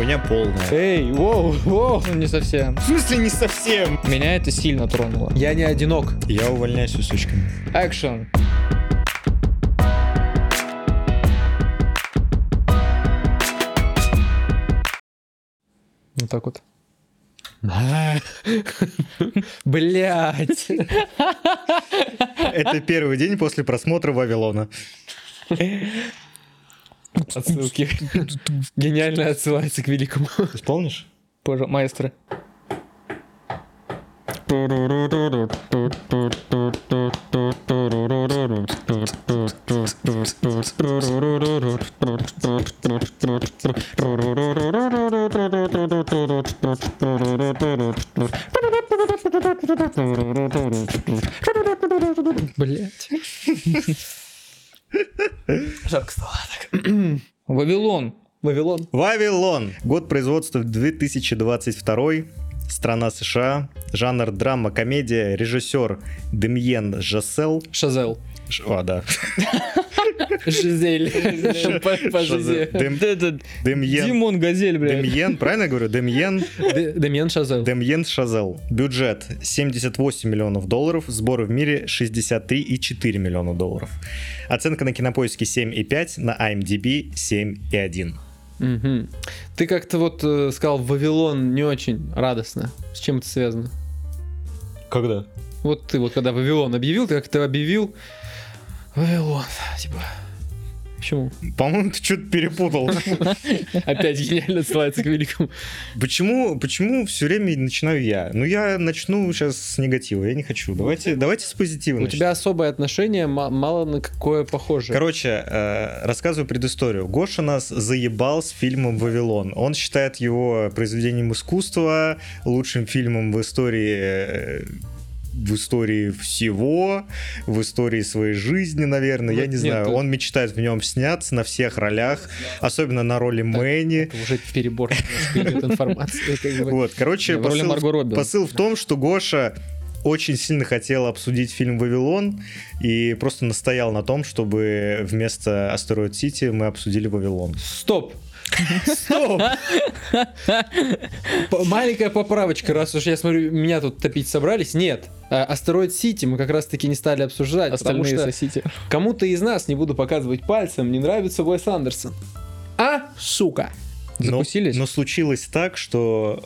Хуйня полная. Эй, воу, воу. Ну, не совсем. В смысле не совсем? Меня это сильно тронуло. Я не одинок. Я увольняюсь усучками. Экшен. Вот так вот. Блять. Это первый день после просмотра Вавилона. Отсылки. Гениально отсылается к великому. Исполнишь? Боже, маэстро. Блять. Жарко стало. Так. Вавилон. Вавилон. Вавилон. Год производства 2022. Страна США. Жанр драма, комедия. Режиссер Демьен Жасел. Шазел. А, да. Жизель. По- Это Демьен. Димон Газель, блядь. Демьен, правильно я говорю? Демьен. Демьен Шазел. Демьен Шазел. Бюджет 78 миллионов долларов, сборы в мире 63,4 миллиона долларов. Оценка на кинопоиске 7,5, на IMDb 7,1. Мгм. Ты как-то вот э, сказал Вавилон не очень радостно. С чем это связано? Когда? Вот ты вот когда Вавилон объявил, ты как-то объявил Вавилон, типа. Почему? По-моему, ты что-то перепутал. Опять гениально отсылается к великому. Почему, почему все время начинаю я? Ну, я начну сейчас с негатива, я не хочу. Давайте, давайте с позитива У начнем. тебя особое отношение ма- мало на какое похоже. Короче, э, рассказываю предысторию. Гоша нас заебал с фильмом «Вавилон». Он считает его произведением искусства, лучшим фильмом в истории э, в истории всего, в истории своей жизни, наверное, я Вот не нет, знаю. тут- Он мечтает в нем сняться на всех ролях, особенно на роли Мэнни. Это уже перебор идет информации. Вот, короче, посыл в том, что Гоша очень сильно хотел обсудить фильм «Вавилон» и просто настоял на том, чтобы вместо «Астероид Сити» мы обсудили «Вавилон». Стоп! Стоп! Маленькая поправочка, раз уж я смотрю, меня тут топить собрались. Нет, Астероид Сити мы как раз таки не стали обсуждать, потому Остальные что сосите. кому-то из нас, не буду показывать пальцем, не нравится Уэс Андерсон. А, сука! Но- Закусились? Но, случилось так, что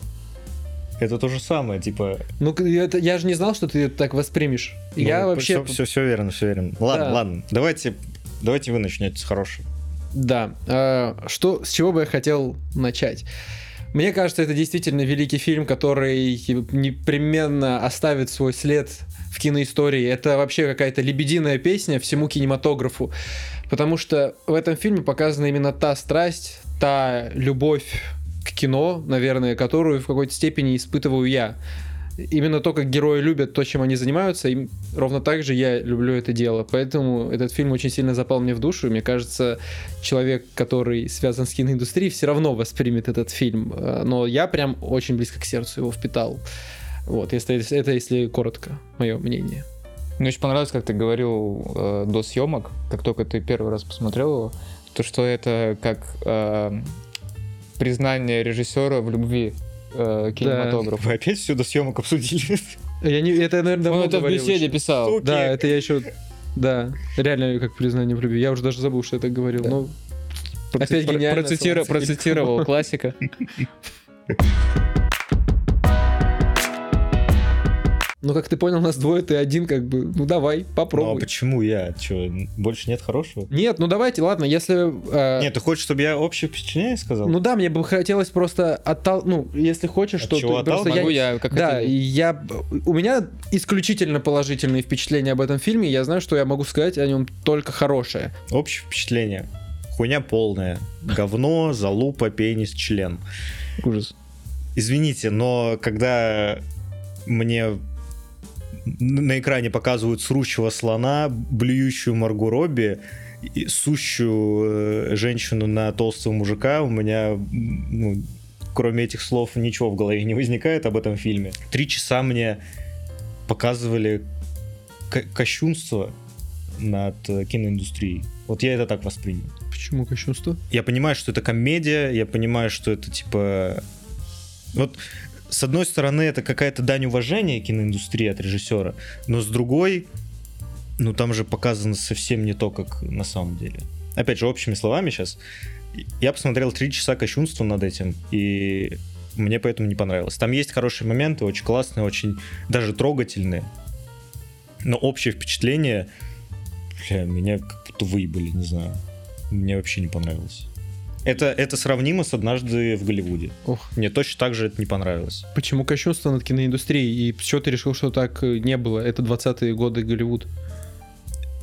это то же самое, типа... Ну, это- я же не знал, что ты это так воспримешь. я вообще... Все, все, верно, все верно. Ладно, Да. ладно, давайте, давайте вы начнете с хорошего. Да. э, Что, с чего бы я хотел начать? Мне кажется, это действительно великий фильм, который непременно оставит свой след в киноистории. Это вообще какая-то лебединая песня всему кинематографу. Потому что в этом фильме показана именно та страсть, та любовь к кино, наверное, которую в какой-то степени испытываю я. Именно то, как герои любят то, чем они занимаются, им ровно так же я люблю это дело. Поэтому этот фильм очень сильно запал мне в душу. И мне кажется, человек, который связан с киноиндустрией, все равно воспримет этот фильм. Э, Но я прям очень близко к сердцу его впитал. Вот, если, это если коротко, мое мнение. Мне очень понравилось, как ты говорил э, до съемок, как только ты первый раз посмотрел его, то, что это как э, признание режиссера в любви э, к кинематографу. Вы опять все до съемок обсудили? Я не, это, наверное, давно Он это в беседе еще. писал. Сука. Да, это я еще... Да, реально как признание в любви. Я уже даже забыл, что я так говорил. Да. Проци- Опять про- гениально великому. Процитировал классика. ну, как ты понял, нас двое, ты один, как бы, ну давай, Ну а попробуй. почему я? Че, больше нет хорошего? Нет, ну давайте, ладно, если... э, Нет, ты хочешь, чтобы я общее впечатление сказал? Ну да, мне бы хотелось просто оттал... Ну, если хочешь, От что... чего ты- просто Могу я... я, как Да, хотите. и я... У меня исключительно положительные впечатления об этом фильме. Я знаю, что я могу сказать о нем только хорошее. Общее впечатление. Хуйня полная. Говно, залупа, пенис, член. Ужас. Извините, но когда мне на экране показывают срущего слона, блюющую Маргу Робби, сущую э, женщину на толстого мужика, у меня, ну, кроме этих слов, ничего в голове не возникает об этом фильме. Три часа мне показывали ко- кощунство над э, киноиндустрией. Вот я это так воспринял. Почему кощунство? Я понимаю, что это комедия, я понимаю, что это типа... Вот с одной стороны, это какая-то дань уважения киноиндустрии от режиссера, но с другой, ну там же показано совсем не то, как на самом деле. Опять же, общими словами сейчас, я посмотрел три часа кощунства над этим, и мне поэтому не понравилось. Там есть хорошие моменты, очень классные, очень даже трогательные, но общее впечатление, бля, меня как будто выебали, не знаю. Мне вообще не понравилось. Это, это сравнимо с «Однажды в Голливуде». Ох, Мне точно так же это не понравилось. почему кощунство над киноиндустрией? И чего ты решил, что так э, не было? Это 20-е годы Голливуд.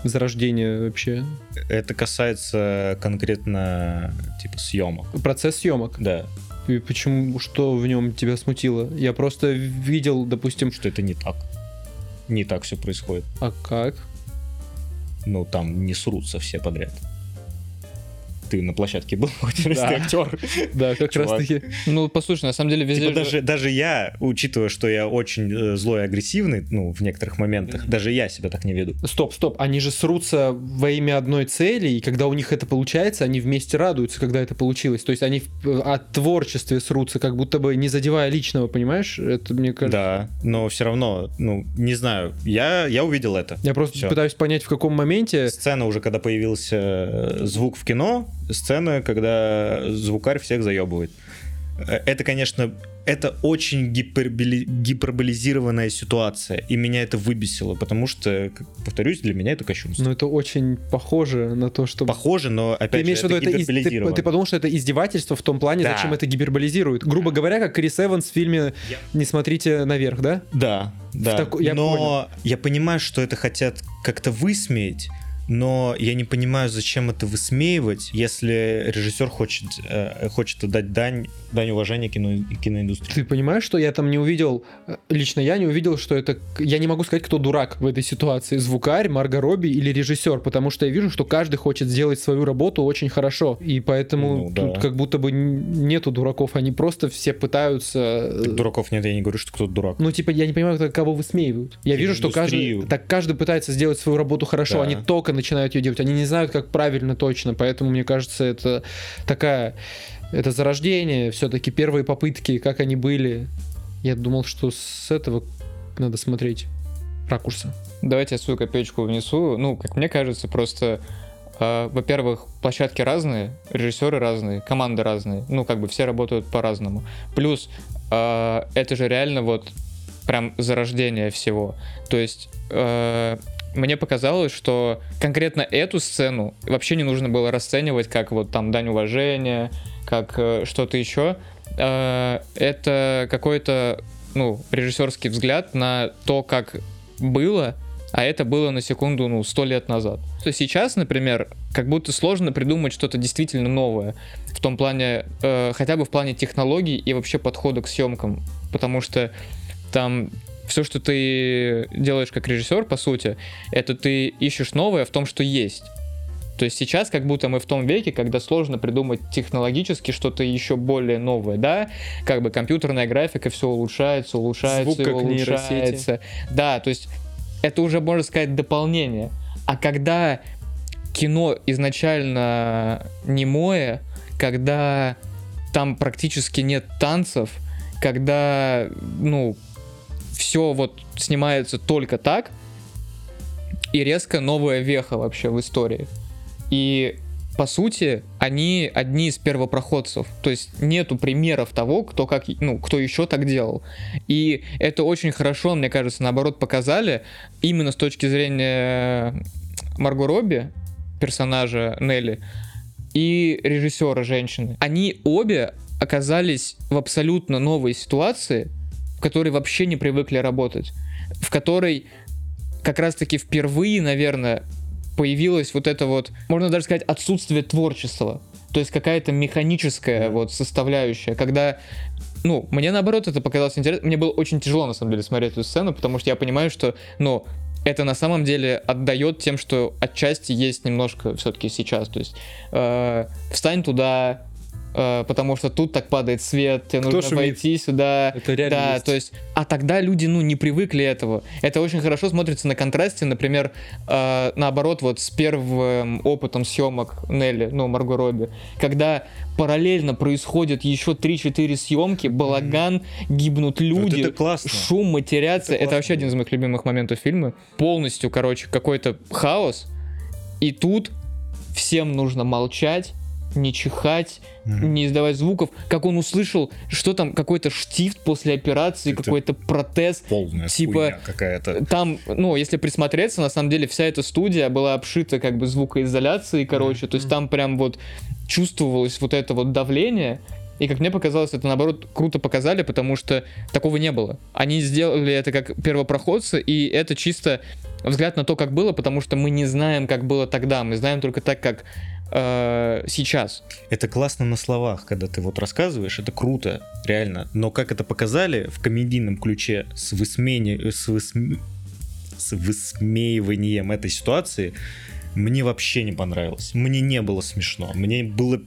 Зарождение вообще. Это касается конкретно типа съемок. Процесс съемок. Да, И почему, что в нем тебя смутило? Я просто видел, допустим, что это не так. Не так все происходит. а как? Ну, там не срутся все подряд. Ты на площадке был, хоть раз ты актер. Да, как раз таки. Ну, послушай, на самом деле везде... Типа же- даже, даже я, учитывая, что я очень э, злой и агрессивный, ну, в некоторых моментах, даже я себя так не веду. Стоп, стоп, они же срутся во имя одной цели, и когда у них это получается, они вместе радуются, когда это получилось. То есть они от творчестве срутся, как будто бы не задевая личного, понимаешь? Это мне кажется. Да, но все равно, ну, не знаю, я, я увидел это. Я просто Всё. пытаюсь понять, в каком моменте. Сцена уже, когда появился э, звук в кино, сцена, когда звукарь всех заебывает. Э, Это, конечно, это очень гиперболи- гиперболизированная ситуация, и меня это выбесило, потому что, повторюсь, для меня это кощунство. Ну, это очень похоже на то, что... Похоже, но Ты опять имеешь в же, виду, это из- ты, ты подумал, что это издевательство в том плане, Да. зачем это гиперболизирует. Грубо говоря, как Крис Эванс в фильме Я- «Не смотрите наверх», да? Да, да. таку- я но я понимаю, что это хотят как-то высмеять, но я не понимаю, зачем это высмеивать, если режиссер хочет, э, хочет отдать дань, дань уважения кино, киноиндустрии. Ты понимаешь, что я там не увидел, э, лично я не увидел, что это... Я не могу сказать, кто дурак в этой ситуации, звукарь, Марго Робби или режиссер, потому что я вижу, что каждый хочет сделать свою работу очень хорошо, и поэтому Ну, да. тут как будто бы нету дураков, они просто все пытаются... э, Так дураков нет, я не говорю, что кто-то дурак. Ну, типа, я не понимаю, кого высмеивают. Я вижу, что каждый, так каждый пытается сделать свою работу хорошо, Да. они только начинают ее делать, они не знают, как правильно точно, поэтому, мне кажется, это такая, это зарождение, все-таки первые попытки, как они были. Я думал, что с этого надо смотреть ракурса. Давайте я свою копеечку внесу. Ну, как мне кажется, просто, э, во-первых, площадки разные, режиссеры разные, команды разные. Ну, как бы все работают по-разному. Плюс, э, это же реально вот прям зарождение всего. То есть, э, мне показалось, что конкретно эту сцену вообще не нужно было расценивать как вот там дань уважения, как э, что-то еще. Э, это какой-то, ну, режиссерский взгляд на то, как было, а это было на секунду, ну, сто лет назад. То сейчас, например, как будто сложно придумать что-то действительно новое в том плане, э, хотя бы в плане технологий и вообще подхода к съемкам, потому что там все, что ты делаешь как режиссер, по сути, это ты ищешь новое в том, что есть. То есть сейчас как будто мы в том веке, когда сложно придумать технологически что-то еще более новое, да? Как бы компьютерная графика все улучшается, улучшается, Звук как нейросети. улучшается. Да, то есть это уже, можно сказать, дополнение. А когда кино изначально немое, когда там практически нет танцев, когда, ну, все вот снимается только так, и резко новая веха вообще в истории. И по сути, они одни из первопроходцев. То есть нету примеров того, кто как, ну, кто еще так делал. И это очень хорошо, мне кажется, наоборот, показали именно с точки зрения Марго Робби, персонажа Нелли, и режиссера женщины. Они обе оказались в абсолютно новой ситуации, в которой вообще не привыкли работать, в которой как раз-таки впервые, наверное, появилось вот это вот, можно даже сказать, отсутствие творчества. То есть какая-то механическая вот составляющая, когда ну, мне наоборот это показалось интересно. Мне было очень тяжело, на самом деле, смотреть эту сцену, потому что я понимаю, что, ну, это на самом деле отдает тем, что отчасти есть немножко все-таки сейчас. То есть э, встань туда, потому что тут так падает свет, тебе Кто нужно шумит? войти сюда. Это реально Да, есть. то есть, а тогда люди, ну, не привыкли этого. Это очень хорошо смотрится на контрасте, например, э, наоборот, вот с первым опытом съемок Нелли, ну, Марго Робби, когда параллельно происходит еще 3-4 съемки, балаган, гибнут люди, это классно. шум, матерятся. Это Это, вообще один из моих любимых моментов фильма. Полностью, короче, какой-то хаос, и тут всем нужно молчать, не чихать, Мгм. не издавать звуков. Как он услышал, что там какой-то штифт после операции, Это- какой-то протез. Полная Типа- какая-то. Там, ну, если присмотреться, на самом деле вся эта студия была обшита как бы звукоизоляцией, короче. То есть там прям вот чувствовалось вот это вот давление. И как мне показалось, это наоборот круто показали, потому что такого не было. Они сделали это как первопроходцы, и это чисто взгляд на то, как было, потому что мы не знаем, как было тогда. Мы знаем только так, как э, сейчас. Это классно на словах, когда ты вот рассказываешь, это круто, реально. Но как это показали в комедийном ключе с, высмени... с, высм- с высмеиванием этой ситуации, мне вообще не понравилось. Мне не было смешно. Мне было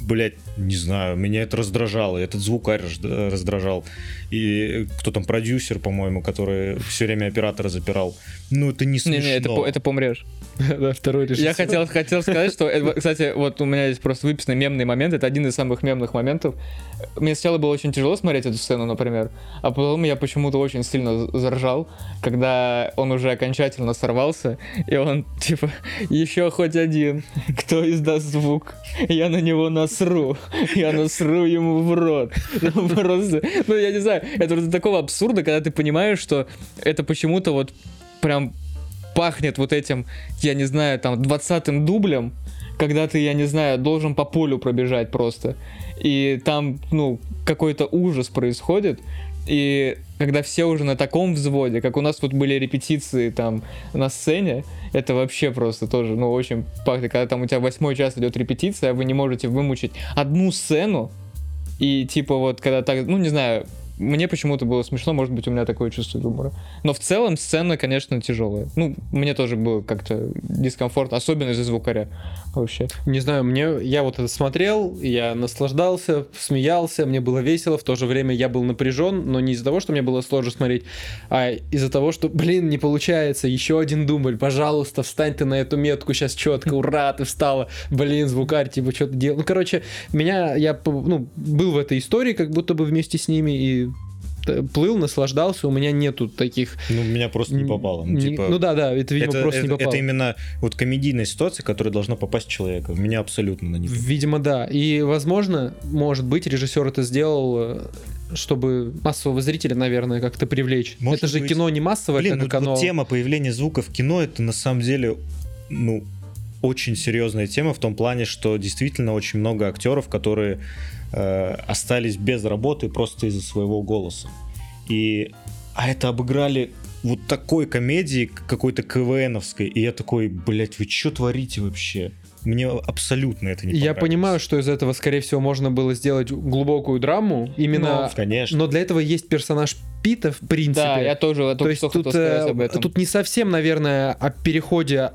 блять, не знаю, меня это раздражало, этот звукарь разд- раздражал. И кто там, продюсер, по-моему, который все время оператора запирал. Ну, это не смешно. Не-не, это, это помрешь. Да, второй режиссер. Я хотел, хотел сказать, что, кстати, вот у меня есть просто выписанный мемный момент, это один из самых мемных моментов. Мне сначала было очень тяжело смотреть эту сцену, например, а потом я почему-то очень сильно заржал, когда он уже окончательно сорвался, и он, типа, еще хоть один, кто издаст звук, я на него насру, я насру ему в рот. Ну, Просто, ну, я не знаю, это до такого абсурда, когда ты понимаешь, что это почему-то вот прям пахнет вот этим, я не знаю, там, двадцатым дублем, когда ты, я не знаю, должен по полю пробежать просто. И там, ну, какой-то ужас происходит. И когда все уже на таком взводе, как у нас вот были репетиции там на сцене, это вообще просто тоже, ну, очень пахнет. Когда там у тебя восьмой час идет репетиция, а вы не можете вымучить одну сцену, и типа вот, когда так, ну, не знаю, мне почему-то было смешно, может быть, у меня такое чувство юмора. Но в целом сцена, конечно, тяжелая. Ну, мне тоже было как-то дискомфортно, особенно из-за звукаря вообще. Не знаю, мне я вот это смотрел, я наслаждался, смеялся, мне было весело, в то же время я был напряжен, но не из-за того, что мне было сложно смотреть, а из-за того, что, блин, не получается, еще один дубль, пожалуйста, встань ты на эту метку сейчас четко, ура, ты встала, блин, звукарь, типа, что ты делал? Ну, короче, меня, я, ну, был в этой истории, как будто бы вместе с ними и плыл, наслаждался, у меня нету таких... Ну, меня просто не попало. Ну, Не- типа, ну да, да, это, видимо, это, просто не это- попало. это именно вот комедийная ситуация, которая должна попасть человека. В меня абсолютно на не попало. Видимо, да. И, возможно, может быть, режиссер это сделал, э, чтобы массового зрителя, наверное, как-то привлечь. Может это же быть. кино не массовое, Блин, как ну, оно... вот тема появления звука в кино это на самом деле, ну, очень серьезная тема в том плане, что действительно очень много актеров, которые э, остались без работы просто из-за своего голоса. И а это обыграли вот такой комедии какой-то КВНовской, и я такой, блядь, вы что творите вообще? Мне абсолютно это не Я понравилось. понимаю, что из этого, скорее всего, можно было сделать глубокую драму, именно... Конечно. Но для этого есть персонаж Пита, в принципе. Да, я тоже То только есть тут, хотел сказать э, об этом. тут не совсем, наверное, о переходе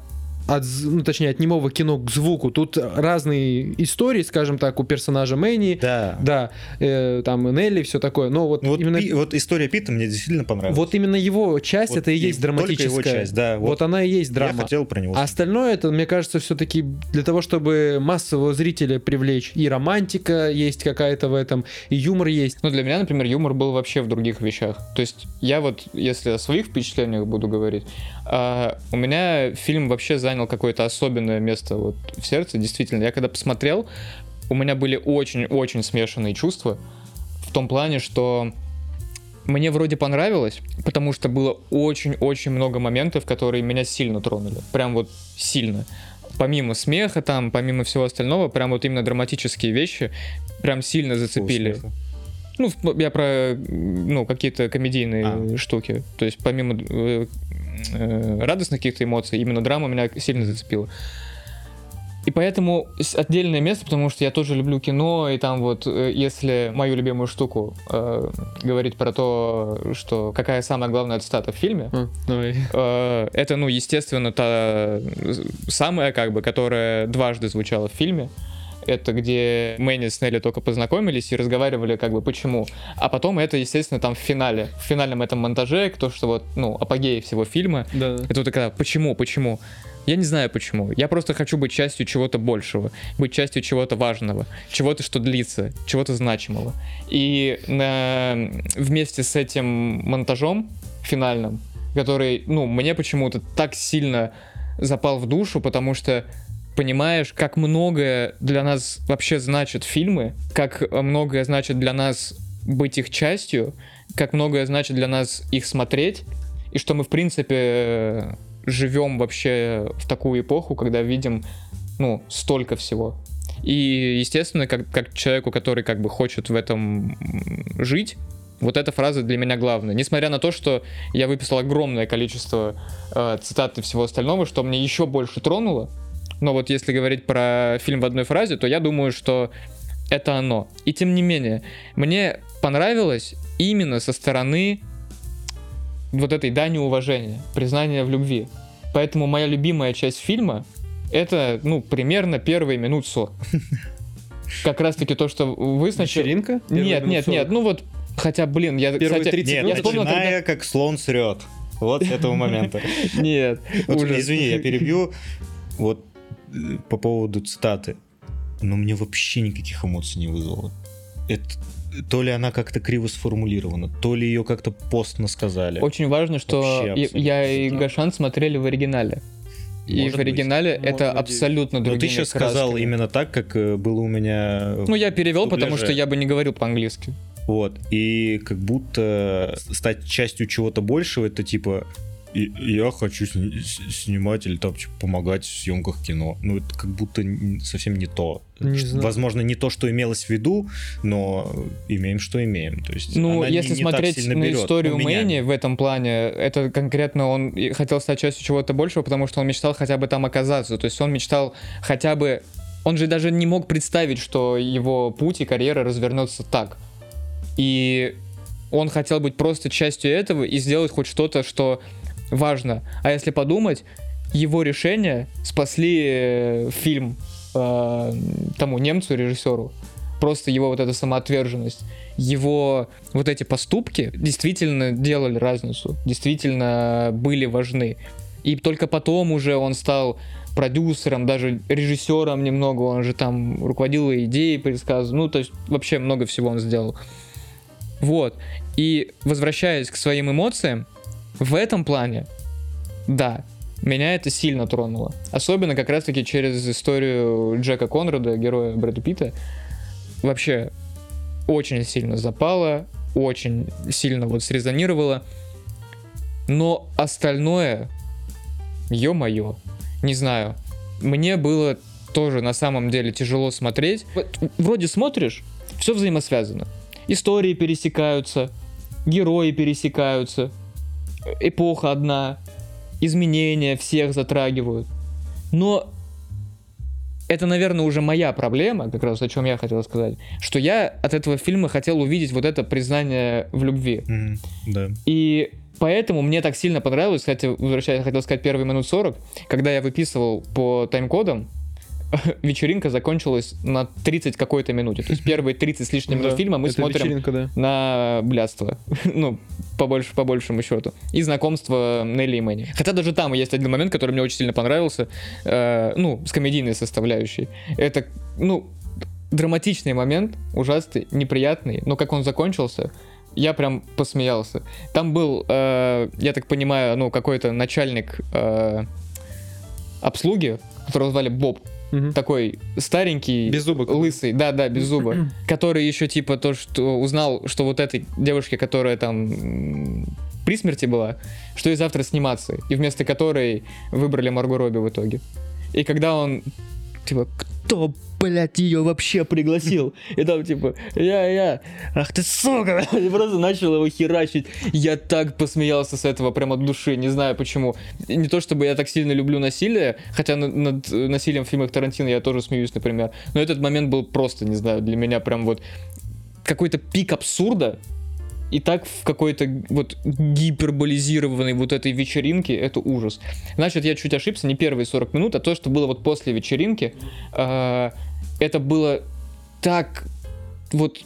от, ну, точнее, от немого кино к звуку. Тут разные истории, скажем так, у персонажа Мэнни. Да. Да, э, там Нелли, все такое. Но вот Вот, именно... Пи- вот история Пита мне действительно понравилась. Вот именно его часть, Вот это и и есть только его драматическая. часть, да, Вот, вот. она и есть Я драма. хотел про него А остальное, это, мне кажется, все-таки для того, чтобы массового зрителя привлечь. И романтика есть какая-то в этом, и юмор есть. Ну, для меня, например, юмор был вообще в других вещах. То есть я вот, если о своих впечатлениях буду говорить, а, у меня фильм вообще занял какое-то особенное место вот в сердце. Действительно, я когда посмотрел, у меня были очень-очень смешанные чувства. В том плане, что мне вроде понравилось, потому что было очень-очень много моментов, которые меня сильно тронули. Прям вот сильно. Помимо смеха там, помимо всего остального, прям вот именно драматические вещи прям сильно зацепили. Ну, я про, ну, какие-то комедийные А. штуки. То есть помимо э, радостных каких-то эмоций, именно драма меня сильно зацепила. И поэтому отдельное место, потому что я тоже люблю кино, и там вот, э, если мою любимую штуку э, говорить про то, что какая самая главная цитата в фильме, давай. Э, это, ну, естественно, та э, самая, как бы, которая дважды звучала в фильме. Это где Мэнни с Нелли только познакомились и разговаривали как бы почему. А потом это, естественно, там в финале, в финальном этом монтаже, то, что вот, ну, апогей всего фильма. Да. Это вот такая, почему, почему? Я не знаю почему. Я просто хочу быть частью чего-то большего, быть частью чего-то важного, чего-то, что длится, чего-то значимого. И на... вместе с этим монтажом финальным, который, ну, мне почему-то так сильно запал в душу, потому что понимаешь, как многое для нас вообще значат фильмы, как многое значит для нас быть их частью, как многое значит для нас их смотреть, и что мы, в принципе, живем вообще в такую эпоху, когда видим, ну, столько всего. И, естественно, как, как человеку, который как бы хочет в этом жить, вот эта фраза для меня главная. Несмотря на то, что я выписал огромное количество э, цитат и всего остального, что мне еще больше тронуло. Но вот если говорить про фильм в одной фразе, то я думаю, что это оно. И тем не менее, мне понравилось именно со стороны вот этой дани уважения, признания в любви. Поэтому моя любимая часть фильма это, ну, примерно первые минут 40. Как раз таки то, что вы сначала... Вечеринка? Нет, нет, нет, ну вот, хотя, блин, я, Первые кстати, 30 Нет, я вспомнил, начиная, как слон срет. Вот с этого момента. когда- Нет, извини, я перебью. Вот по поводу цитаты. Но мне вообще никаких эмоций не вызвало. Это то ли она как-то криво сформулирована, то ли ее как-то постно сказали. Очень важно, что я и Гашан смотрели в оригинале. И Может в оригинале быть. это Может абсолютно Но другие ты сейчас сказал именно так, как э, было у меня. Ну, я перевел, потому что я бы не говорил по-английски. Вот. И как будто стать частью чего-то большего, это типа и- я хочу снимать или там типа, помогать в съемках кино. Ну, это как будто совсем не то. Не знаю. Возможно, не то, что имелось в виду, но имеем, что имеем. То есть Ну, не- если не так смотреть на берет. историю Ну. Мэнни в этом плане, это конкретно он хотел стать частью чего-то большего, потому что он мечтал хотя бы там оказаться. То есть он мечтал хотя бы... Он же даже не мог представить, что его путь и карьера развернется так. И он хотел быть просто частью этого и сделать хоть что-то, что важно. А если подумать, его решения спасли э, фильм э, тому немцу, режиссеру. Просто его вот эта самоотверженность, его вот эти поступки действительно делали разницу, действительно были важны. И только потом уже он стал продюсером, даже режиссером немного, он же там руководил идеей предсказывал, ну, то есть вообще много всего он сделал. Вот. И возвращаясь к своим эмоциям, в этом плане, да, меня это сильно тронуло. Особенно как раз-таки через историю Джека Конрада, героя Брэда Питта. Вообще, очень сильно запало, очень сильно вот срезонировало. Но остальное, ё-моё, не знаю, мне было тоже на самом деле тяжело смотреть. Вроде смотришь, все взаимосвязано. Истории пересекаются, герои пересекаются, эпоха одна, изменения всех затрагивают. Но это, наверное, уже моя проблема, как раз о чем я хотел сказать, что я от этого фильма хотел увидеть вот это признание в любви. Мгм, Да. И поэтому мне так сильно понравилось, кстати, возвращаясь, хотел сказать первые минут 40, когда я выписывал по тайм-кодам, вечеринка закончилась на 30 какой-то минуте. То есть первые 30 с лишним минут фильма мы смотрим да. на блядство. ну, по, больше, по большему счету. И знакомство Нелли и Мэнни. Хотя даже там есть один момент, который мне очень сильно понравился. э, ну, с комедийной составляющей. Это, ну, драматичный момент, ужасный, неприятный. Но как он закончился, я прям посмеялся. Там был, э, я так понимаю, ну, какой-то начальник э, обслуги, которого звали Боб. Мгм. Такой старенький, Без зубок. лысый, да, да, без зуба, который еще типа то, что узнал, что вот этой девушке, которая там при смерти была, что ей завтра сниматься, и вместо которой выбрали Марго Робби в итоге. И когда он типа, кто, блядь, ее вообще пригласил? И там типа, я-я, ах ты сука, и просто начал его херачить. Я так посмеялся с этого прям от души, не знаю почему. И не то чтобы я так сильно люблю насилие, хотя над, над насилием в фильмах Тарантино я тоже смеюсь, например. Но этот момент был просто, не знаю, для меня прям вот какой-то пик абсурда, и так в какой-то вот гиперболизированной вот этой вечеринке это ужас. Значит, я чуть ошибся, не первые 40 минут, а то, что было вот после вечеринки, э, это было так вот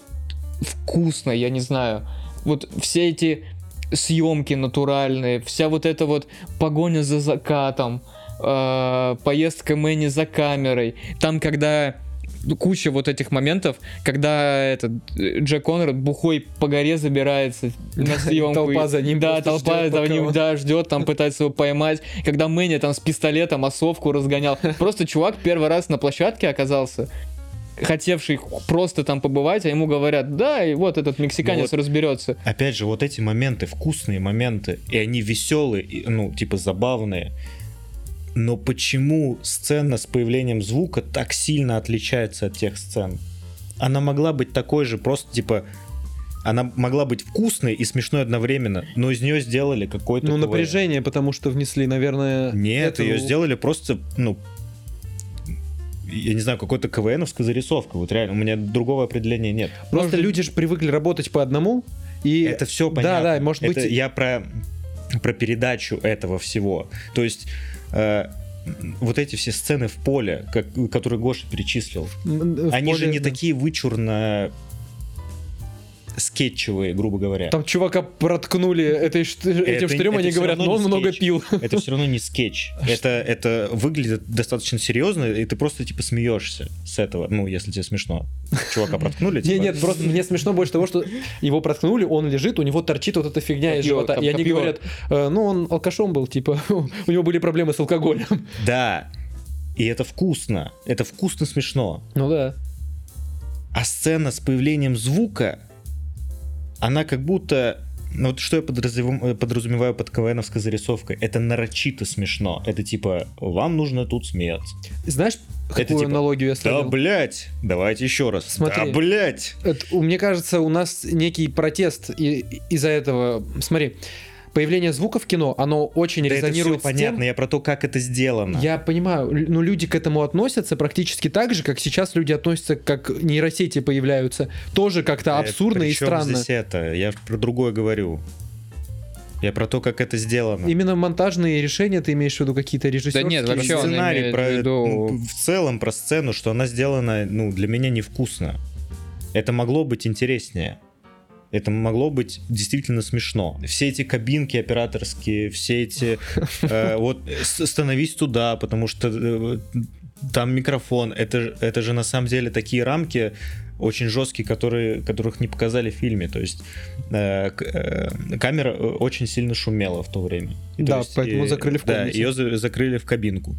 вкусно, я не знаю. Вот все эти съемки натуральные, вся вот эта вот погоня за закатом, э, поездка Мэнни за камерой. Там, когда куча вот этих моментов, когда этот э, Джек Коннор бухой по горе забирается на съемку. толпа за ним Да, толпа за ним, да, ждет, там пытается его поймать. Когда Мэнни там с пистолетом осовку разгонял. Просто чувак первый раз на площадке оказался, хотевший просто там побывать, а ему говорят, да, и вот этот мексиканец Вот. разберется. Опять же, вот эти моменты, вкусные моменты, и они веселые, и, ну, типа забавные. Но почему сцена с появлением звука так сильно отличается от тех сцен? Она могла быть такой же, просто типа... Она могла быть вкусной и смешной одновременно, но из нее сделали какой-то... Ну, КВН. напряжение, потому что внесли, наверное... Нет, эту- ее сделали просто, ну, я не знаю, какой-то КВНовская зарисовка. Вот реально, у меня другого определения нет. Просто Может- люди же привыкли работать по одному, и... Это все Да, понятно. да, может Это быть- Я про, про передачу этого всего. То есть вот эти все сцены в поле, как, которые Гоша перечислил, в они же поле, не да. такие вычурно скетчевые, грубо говоря. Там чувака проткнули этой, этим штырем, они говорят, ну он много пил. Это все равно не скетч. Это, это выглядит достаточно серьезно, и ты просто типа смеешься с этого. Ну, если тебе смешно. Чувака проткнули, Не, типа, нет, просто мне смешно больше того, что его проткнули, он лежит, у него торчит вот эта фигня из живота. И они говорят, «Э, ну он алкашом был, типа, у него были проблемы с алкоголем. Да. И это вкусно. Это вкусно смешно. Ну да. А сцена с появлением звука, она как будто... Ну вот что я подразумеваю, подразумеваю под КВНовской зарисовкой? Это нарочито смешно. Это типа, вам нужно тут смеяться. Знаешь, какую типа, аналогию я Да, словил? блять, давайте еще раз. Смотри. Да, блять. Это, мне кажется, у нас некий протест из-за этого. Смотри, появление звука в кино, оно очень Да это все резонирует с тем- понятно, я про то, как это сделано. Я понимаю, но люди к этому относятся практически так же, как сейчас люди относятся, как нейросети появляются. Тоже как-то Э, абсурдно и причем странно. здесь это? Я про другое говорю. Я про то, как это сделано. Именно монтажные решения ты имеешь в виду какие-то режиссерские? нет, вообще сценарий про, в виду- ну, в целом про сцену, что она сделана, ну, для меня невкусно. Это могло быть интереснее. Это могло быть действительно смешно. Все эти кабинки операторские, все эти... э, вот становись туда, потому что э, там микрофон. Это, это же на самом деле такие рамки очень жесткие, которые, которых не показали в фильме. То есть э, э, камера э, очень сильно шумела в то время. И то Да, есть, поэтому э, закрыли в Да, комнате. ее за- закрыли в кабинку,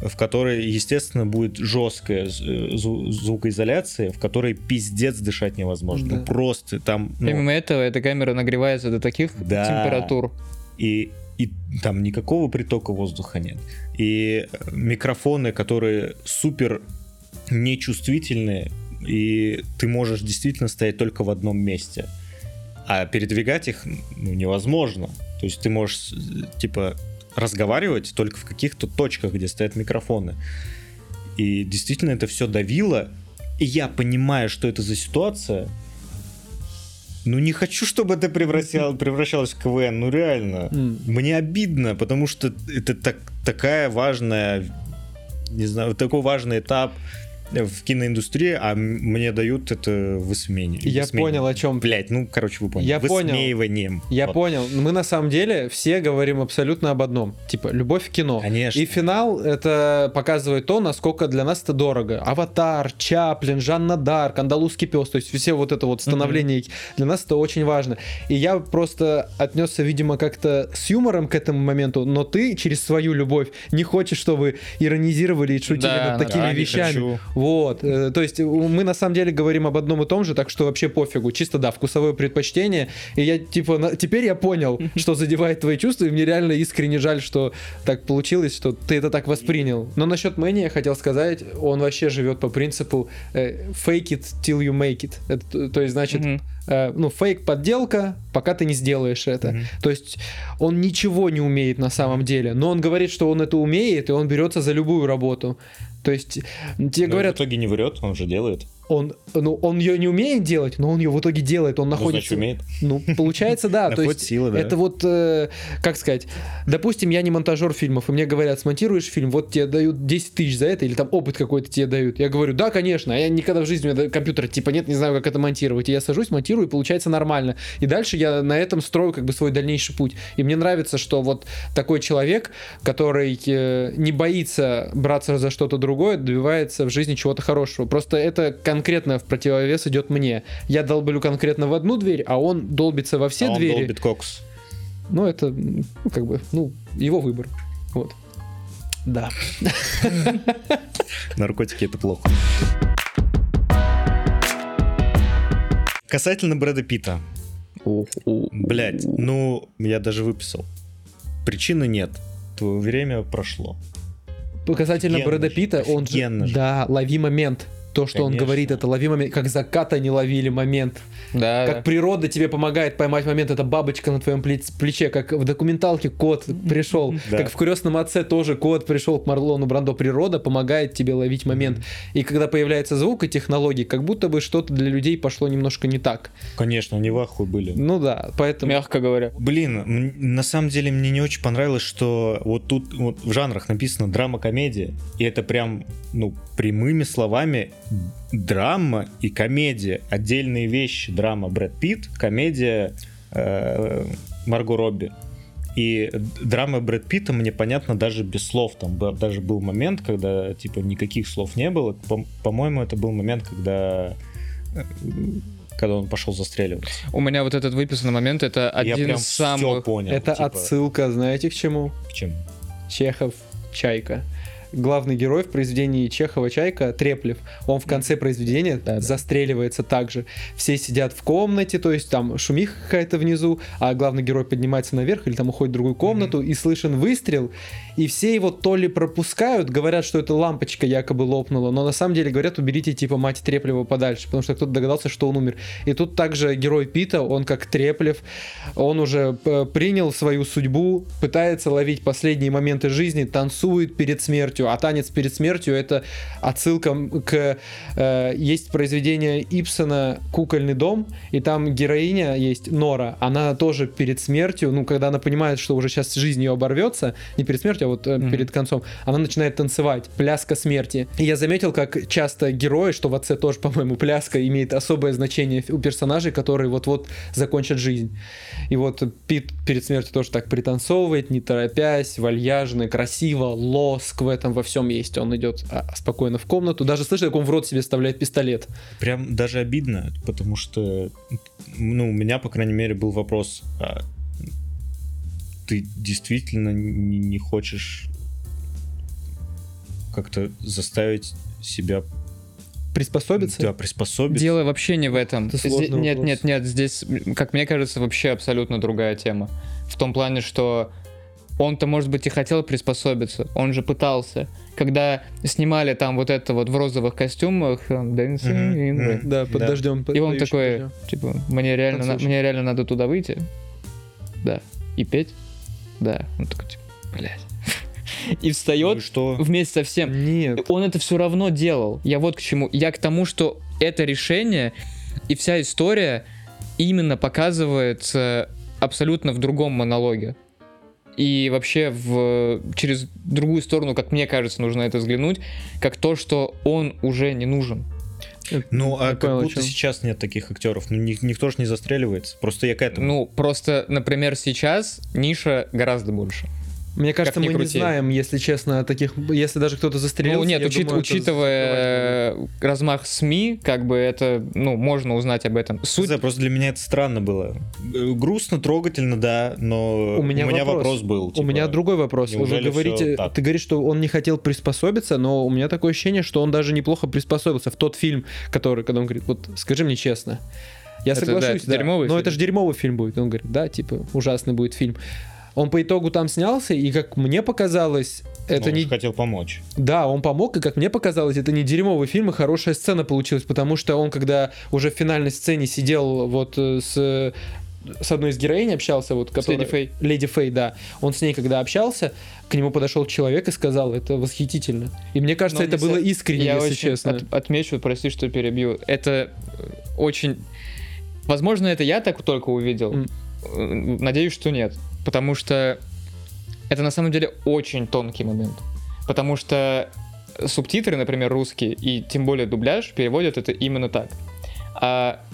в которой, естественно, будет жесткая зу- звукоизоляция, в которой пиздец дышать невозможно. Да. Ну, просто там... ну, Помимо этого, эта камера нагревается до таких Да. температур. и, и там никакого притока воздуха нет. И э, микрофоны, которые супер нечувствительные, и ты можешь действительно стоять только в одном месте. А передвигать их ну, невозможно. То есть ты можешь, э, типа, разговаривать только в каких-то точках, где стоят микрофоны. И действительно это все давило. И я понимаю, что это за ситуация. Ну не хочу, чтобы это превращал- превращалось в КВН, ну реально. М. Мне обидно, потому что это так, такая важная, не знаю, такой важный этап в киноиндустрии, а мне дают это высмеивание. Я понял, о чем. Блять, ну, короче, вы поняли. Я понял. Высмеиванием. Я Вот. понял. Мы на самом деле все говорим абсолютно об одном. Типа, любовь в кино. Конечно. И финал это показывает то, насколько для нас это дорого. Аватар, Чаплин, Жанна Дарк, Андалузский пес, то есть все вот это вот становление, для нас это очень важно. И я просто отнесся, видимо, как-то с юмором к этому моменту, но ты через свою любовь не хочешь, чтобы иронизировали и шутили Да, над да, такими не вещами. Вот, э, то есть мы на самом деле говорим об одном и том же, так что вообще пофигу, чисто да, вкусовое предпочтение. И я типа на- теперь я понял, что задевает твои чувства, и мне реально искренне жаль, что так получилось, что ты это так воспринял. Но насчет Мэнни я хотел сказать, он вообще живет по принципу э, fake it till you make it. Это, то- есть значит Мгм. Э, ну, фейк подделка, пока ты не сделаешь это. Мгм. То есть он ничего не умеет на самом деле, но он говорит, что он это умеет, и он берется за любую работу. То есть тебе Но говорят, в итоге не врет, он же делает. Он, ну, он ее не умеет делать, но он ее в итоге делает, он Ну, находится... значит, умеет. Ну, получается, да. То Находит есть силы, да. это вот, э, как сказать, допустим, я не монтажер фильмов, и мне говорят, смонтируешь фильм, вот тебе дают 10 тысяч за это, или там опыт какой-то тебе дают. Я говорю, да, конечно, а я никогда в жизни, у меня компьютера типа нет, не знаю, как это монтировать. И я сажусь, монтирую, и получается нормально. И дальше я на этом строю как бы свой дальнейший путь. И мне нравится, что вот такой человек, который э, не боится браться за что-то другое, добивается в жизни чего-то хорошего. Просто это конкретно в противовес идет мне. Я долблю конкретно в одну дверь, а он долбится во все А он двери. долбит кокс. Ну, это, ну, как бы, ну, его выбор. Вот. Да. Наркотики это плохо. Касательно Брэда Питта. Блять, ну, я даже выписал. Причины нет. Твое время прошло. Показательно Офигенно Брэда Питта, он же. да, лови момент. То, что он Конечно. говорит, это лови момент, как заката не ловили момент. Да, Как природа тебе помогает поймать момент, это бабочка на твоем пле- плече, как в документалке кот пришел, Да. как в крестном отце тоже кот пришел к Марлону Брандо. Природа помогает тебе ловить момент. И когда появляется звук и технологии, как будто бы что-то для людей пошло немножко не так. Конечно, они в ахуе были. Ну да, поэтому... мягко говоря. Блин, на самом деле мне не очень понравилось, что вот тут вот в жанрах написано драма-комедия, и это прям, ну, прямыми словами драма и комедия. Отдельные вещи. Драма Брэд Питт, комедия э, Марго Робби. И драма Брэд Питта мне понятно даже без слов. Там даже был момент, когда типа никаких слов не было. По- По-моему, это был момент, когда э, когда он пошел застреливаться. У меня вот этот выписанный момент, это Я один прям из все самых... понял. это типа, отсылка, знаете, к чему? К чему? Чехов, Чайка. Главный герой в произведении Чехова Чайка Треплев. Он в конце произведения Да-да. застреливается также. Все сидят в комнате, то есть там шумиха какая-то внизу, а главный герой поднимается наверх или там уходит в другую комнату, и слышен выстрел, и все его то ли пропускают, говорят, что это лампочка якобы лопнула, но на самом деле говорят, уберите типа мать Треплева подальше, потому что кто-то догадался, что он умер. И тут также герой Пита, он как Треплев, он уже э, принял свою судьбу, пытается ловить последние моменты жизни, танцует перед смертью, а танец перед смертью это отсылка к... э, есть произведение Ипсона «Кукольный дом», и там героиня есть Нора, она тоже перед смертью, ну, когда она понимает, что уже сейчас жизнь ее оборвется, не перед смертью, а вот Мгм. перед концом, она начинает танцевать, пляска смерти. И я заметил, как часто герои, что в отце тоже, по-моему, пляска имеет особое значение у персонажей, которые вот-вот закончат жизнь. И вот Пит перед смертью тоже так пританцовывает, не торопясь, вальяжно, красиво, лоск в этом во всем есть. Он идет а, спокойно в комнату, даже слышит, как он в рот себе вставляет пистолет. Прям даже обидно, потому что, ну, у меня, по крайней мере, был вопрос, а ты действительно не, не хочешь как-то заставить себя Приспособиться? да, приспособиться? Дело вообще не в этом. Это Зде- сложный Нет, вопрос. нет, нет, здесь, как мне кажется, вообще абсолютно другая тема. В том плане, что он-то, может быть, и хотел приспособиться, он же пытался. Когда снимали там вот это вот в розовых костюмах, там, Dancing Мгм, in мгм. Да, под Да. дождем. под и он такой, дождем. типа, мне реально, на- мне реально надо туда выйти, да, и петь, да, он такой, типа, блядь. И Ну встает что? вместе со всем. Нет. Он это все равно делал. Я вот к чему. Я к тому, что это решение и вся история именно показывается абсолютно в другом монологе. И вообще в, через другую сторону, как мне кажется, нужно это взглянуть, как то, что он уже не нужен. Ну, а как будто чем. сейчас нет таких актеров. Ну, ни- никто же не застреливается. Просто я к этому. Ну, просто, например, сейчас ниша гораздо больше. Мне кажется, мы не знаем, если честно, таких... Если даже кто-то застрелился... ну, нет, учит- думаю, учитывая размах СМИ, как бы это, ну, можно узнать об этом. Суть просто для меня это странно было. Э, Грустно, трогательно, да, но У меня вопрос. вопрос. был. У типа, меня другой вопрос. Неужели говорите, ты говоришь, что он не хотел приспособиться, но у меня такое ощущение, что он даже неплохо приспособился в тот фильм, который, когда он говорит, вот скажи мне честно. Я Это, да, соглашусь, это да, дерьмовый но фильм. это же дерьмовый фильм будет. Он говорит, да, типа, ужасный будет фильм. Он по итогу там снялся, и как мне показалось, это он не... хотел помочь. Да, он помог, и как мне показалось, это не дерьмовый фильм, и хорошая сцена получилась, потому что он, когда уже в финальной сцене сидел вот э, с с одной из героинь общался, вот, которая... Леди Фэй. Леди Фэй, да. Он с ней, когда общался, к нему подошел человек и сказал, это восхитительно. И мне кажется, Но это было искренне, Я если очень честно. от- отмечу, прости, что перебью. Это э, очень... Возможно, это я так только увидел. Э, Надеюсь, что нет. Потому что это на самом деле очень тонкий момент. Потому что субтитры, например, русские, и тем более дубляж, переводят это именно так. А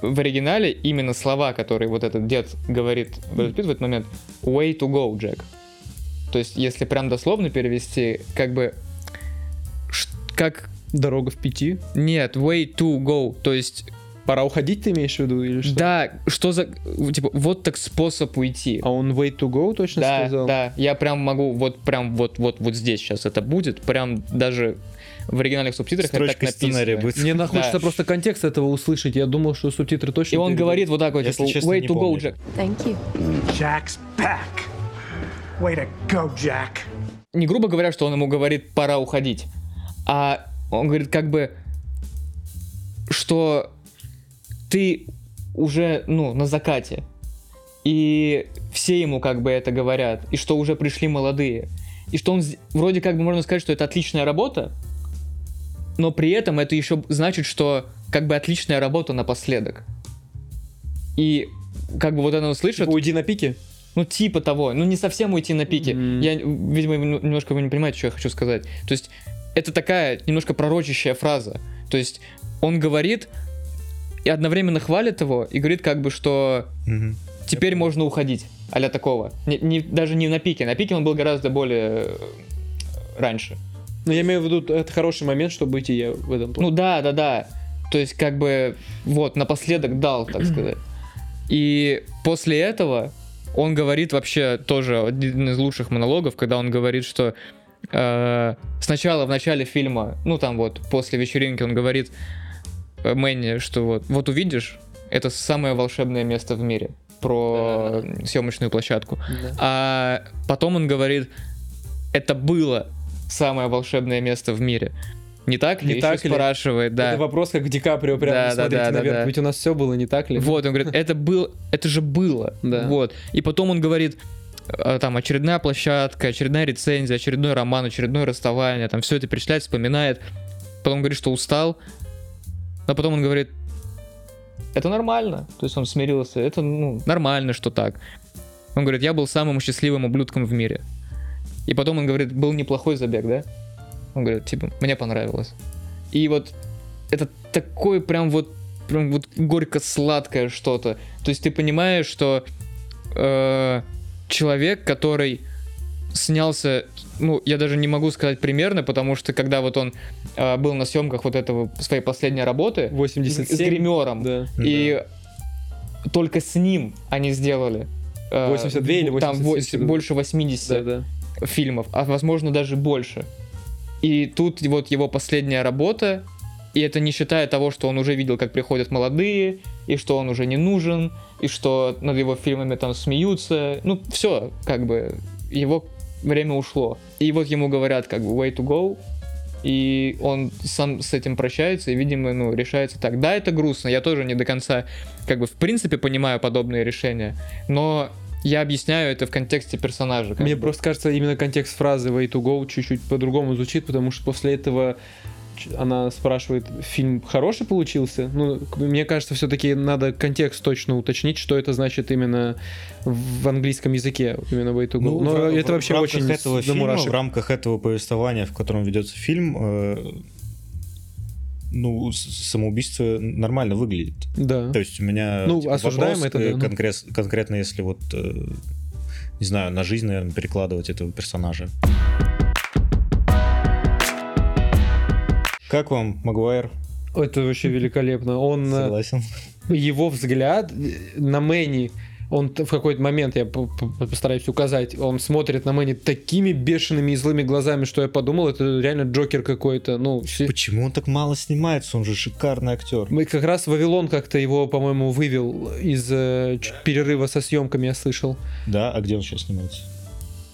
в оригинале именно слова, которые вот этот дед говорит Брэд Питт в этот момент, way to go, Джек. То есть, если прям дословно перевести, как бы, как, Дорога в пяти. нет, way to go, то есть, Пора уходить, ты имеешь в виду, или что? да, что за, типа, вот так способ уйти. А он way to go точно Да, сказал? да, я прям могу, вот прям вот, вот, вот здесь сейчас это будет, прям даже в оригинальных субтитрах это так Строчка написано. сценария будет. Мне на- Да. хочется просто контекст этого услышать. Я думал, что субтитры точно... И он говорит вот так вот, Если типа, честно, way to go. Джек. Thank you. Jack's back. Way to go, Jack. не грубо говоря, что он ему говорит, пора уходить, а он говорит как бы, что ты уже, ну, на закате, и все ему как бы это говорят, и что уже пришли молодые, и что он вроде как бы можно сказать, что это отличная работа, но при этом это еще значит, что как бы отличная работа напоследок. И как бы вот она услышит, Типа, Уйди на пике? ну, типа того. Ну, не совсем уйти на пике. Мгм. Я, видимо, немножко вы не понимаете, что я хочу сказать. То есть, это такая немножко пророчащая фраза. То есть, он говорит и одновременно хвалит его, и говорит как бы, что Мгм. теперь можно уходить. а такого. Не, не- даже не на пике. На пике он был гораздо более э, раньше. Ну, я имею в виду, это хороший момент, чтобы идти я в этом плане. Ну да, да, да. То есть, как бы, вот, напоследок дал, так сказать. И после этого он говорит вообще тоже один из лучших монологов, когда он говорит, что э, сначала в начале фильма, ну там вот, после вечеринки он говорит Мэнни, что вот, вот увидишь, это самое волшебное место в мире про съемочную площадку. Да. А потом он говорит, это было самое волшебное место в мире. Не так ли? Не Еще так ли? спрашивает, да. Это вопрос, как Ди Каприо прямо Да, да, смотрите да, да, наверх. да. Ведь у нас все было не так ли? Вот, он говорит, это был, это же было. Да. Вот. И потом он говорит, э, там, очередная площадка, очередная рецензия, очередной роман, очередное расставание, там, все это перечисляет, вспоминает. Потом говорит, что устал. А потом он говорит, это нормально. То есть он смирился, это, ну, нормально, что так. Он говорит, я был самым счастливым ублюдком в мире. И потом он говорит, был неплохой забег, да? Он говорит, типа, мне понравилось. И вот это такое прям вот прям вот горько-сладкое что-то. То есть ты понимаешь, что э, человек, который снялся, ну, я даже не могу сказать примерно, потому что когда вот он э, был на съемках вот этого своей последней работы 87. с гримером, Да. и только с ним они сделали э, 82 или там 87, вось- что-то. больше 80 Да, да. фильмов, а возможно даже больше. И тут вот его последняя работа, и это не считая того, что он уже видел, как приходят молодые, и что он уже не нужен, и что над его фильмами там смеются. Ну, все, как бы, его время ушло. И вот ему говорят, как бы, way to go, и он сам с этим прощается, и, видимо, ну, решается так. Да, это грустно, я тоже не до конца, как бы, в принципе, понимаю подобные решения, но я объясняю это в контексте персонажа. Мне бы. просто кажется, именно контекст фразы way to go чуть-чуть по-другому звучит, потому что после этого она спрашивает, фильм хороший получился? Ну, мне кажется, все-таки надо контекст точно уточнить, что это значит именно в английском языке, именно way to go. Ну, Но в- это в- вообще в очень этого до фильма, мурашек. в рамках этого повествования, в котором ведется фильм, э, ну, самоубийство нормально выглядит. Да. То есть у меня Ну, типа, осуждаем вопрос, это, э, да, ну. конкрет- конкретно если вот, э, не знаю, на жизнь, наверное, перекладывать этого персонажа. Как вам, Магуайр? Это вообще великолепно. Он, э, Согласен. его взгляд э, на Мэнни, он в какой-то момент, я по- по- постараюсь указать, он смотрит на Мэнни такими бешеными и злыми глазами, что я подумал, это реально Джокер какой-то. Ну, все- Почему он так мало снимается? Он же шикарный актер. Мы как раз Вавилон как-то его, по-моему, вывел из э, перерыва со съемками, я слышал. Да, а где он сейчас снимается?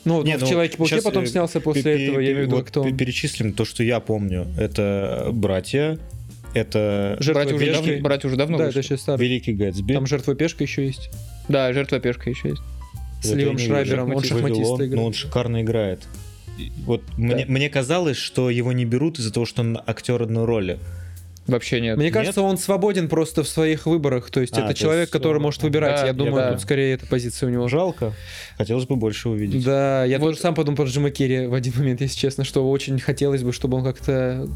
Ну, Не, в ну, Человеке-пауке потом э, снялся после этого, я имею в виду, вот кто. Перечислим то, что я помню. Это «Братья», это Жертва Братья уже, давно, братья уже давно Да, вышли. это сейчас старый. «Великий Гэтсби». Там жертва пешка еще есть. Да, жертва пешка еще есть. С Вот Ливом Шрайбером, он Вавилон, играет. Но он шикарно играет. Вот мне, мне казалось, что его не берут из-за того, что он актер одной роли. Вообще нет. Мне кажется, он свободен просто в своих выборах. То есть А, это то человек, есть, который э, может выбирать. да, я я думаю, да. тут скорее эта позиция у него. Жалко. Хотелось бы больше увидеть. Да, я Вот- тоже сам подумал про Джима Керри в один момент, если честно, что очень хотелось бы, чтобы он как-то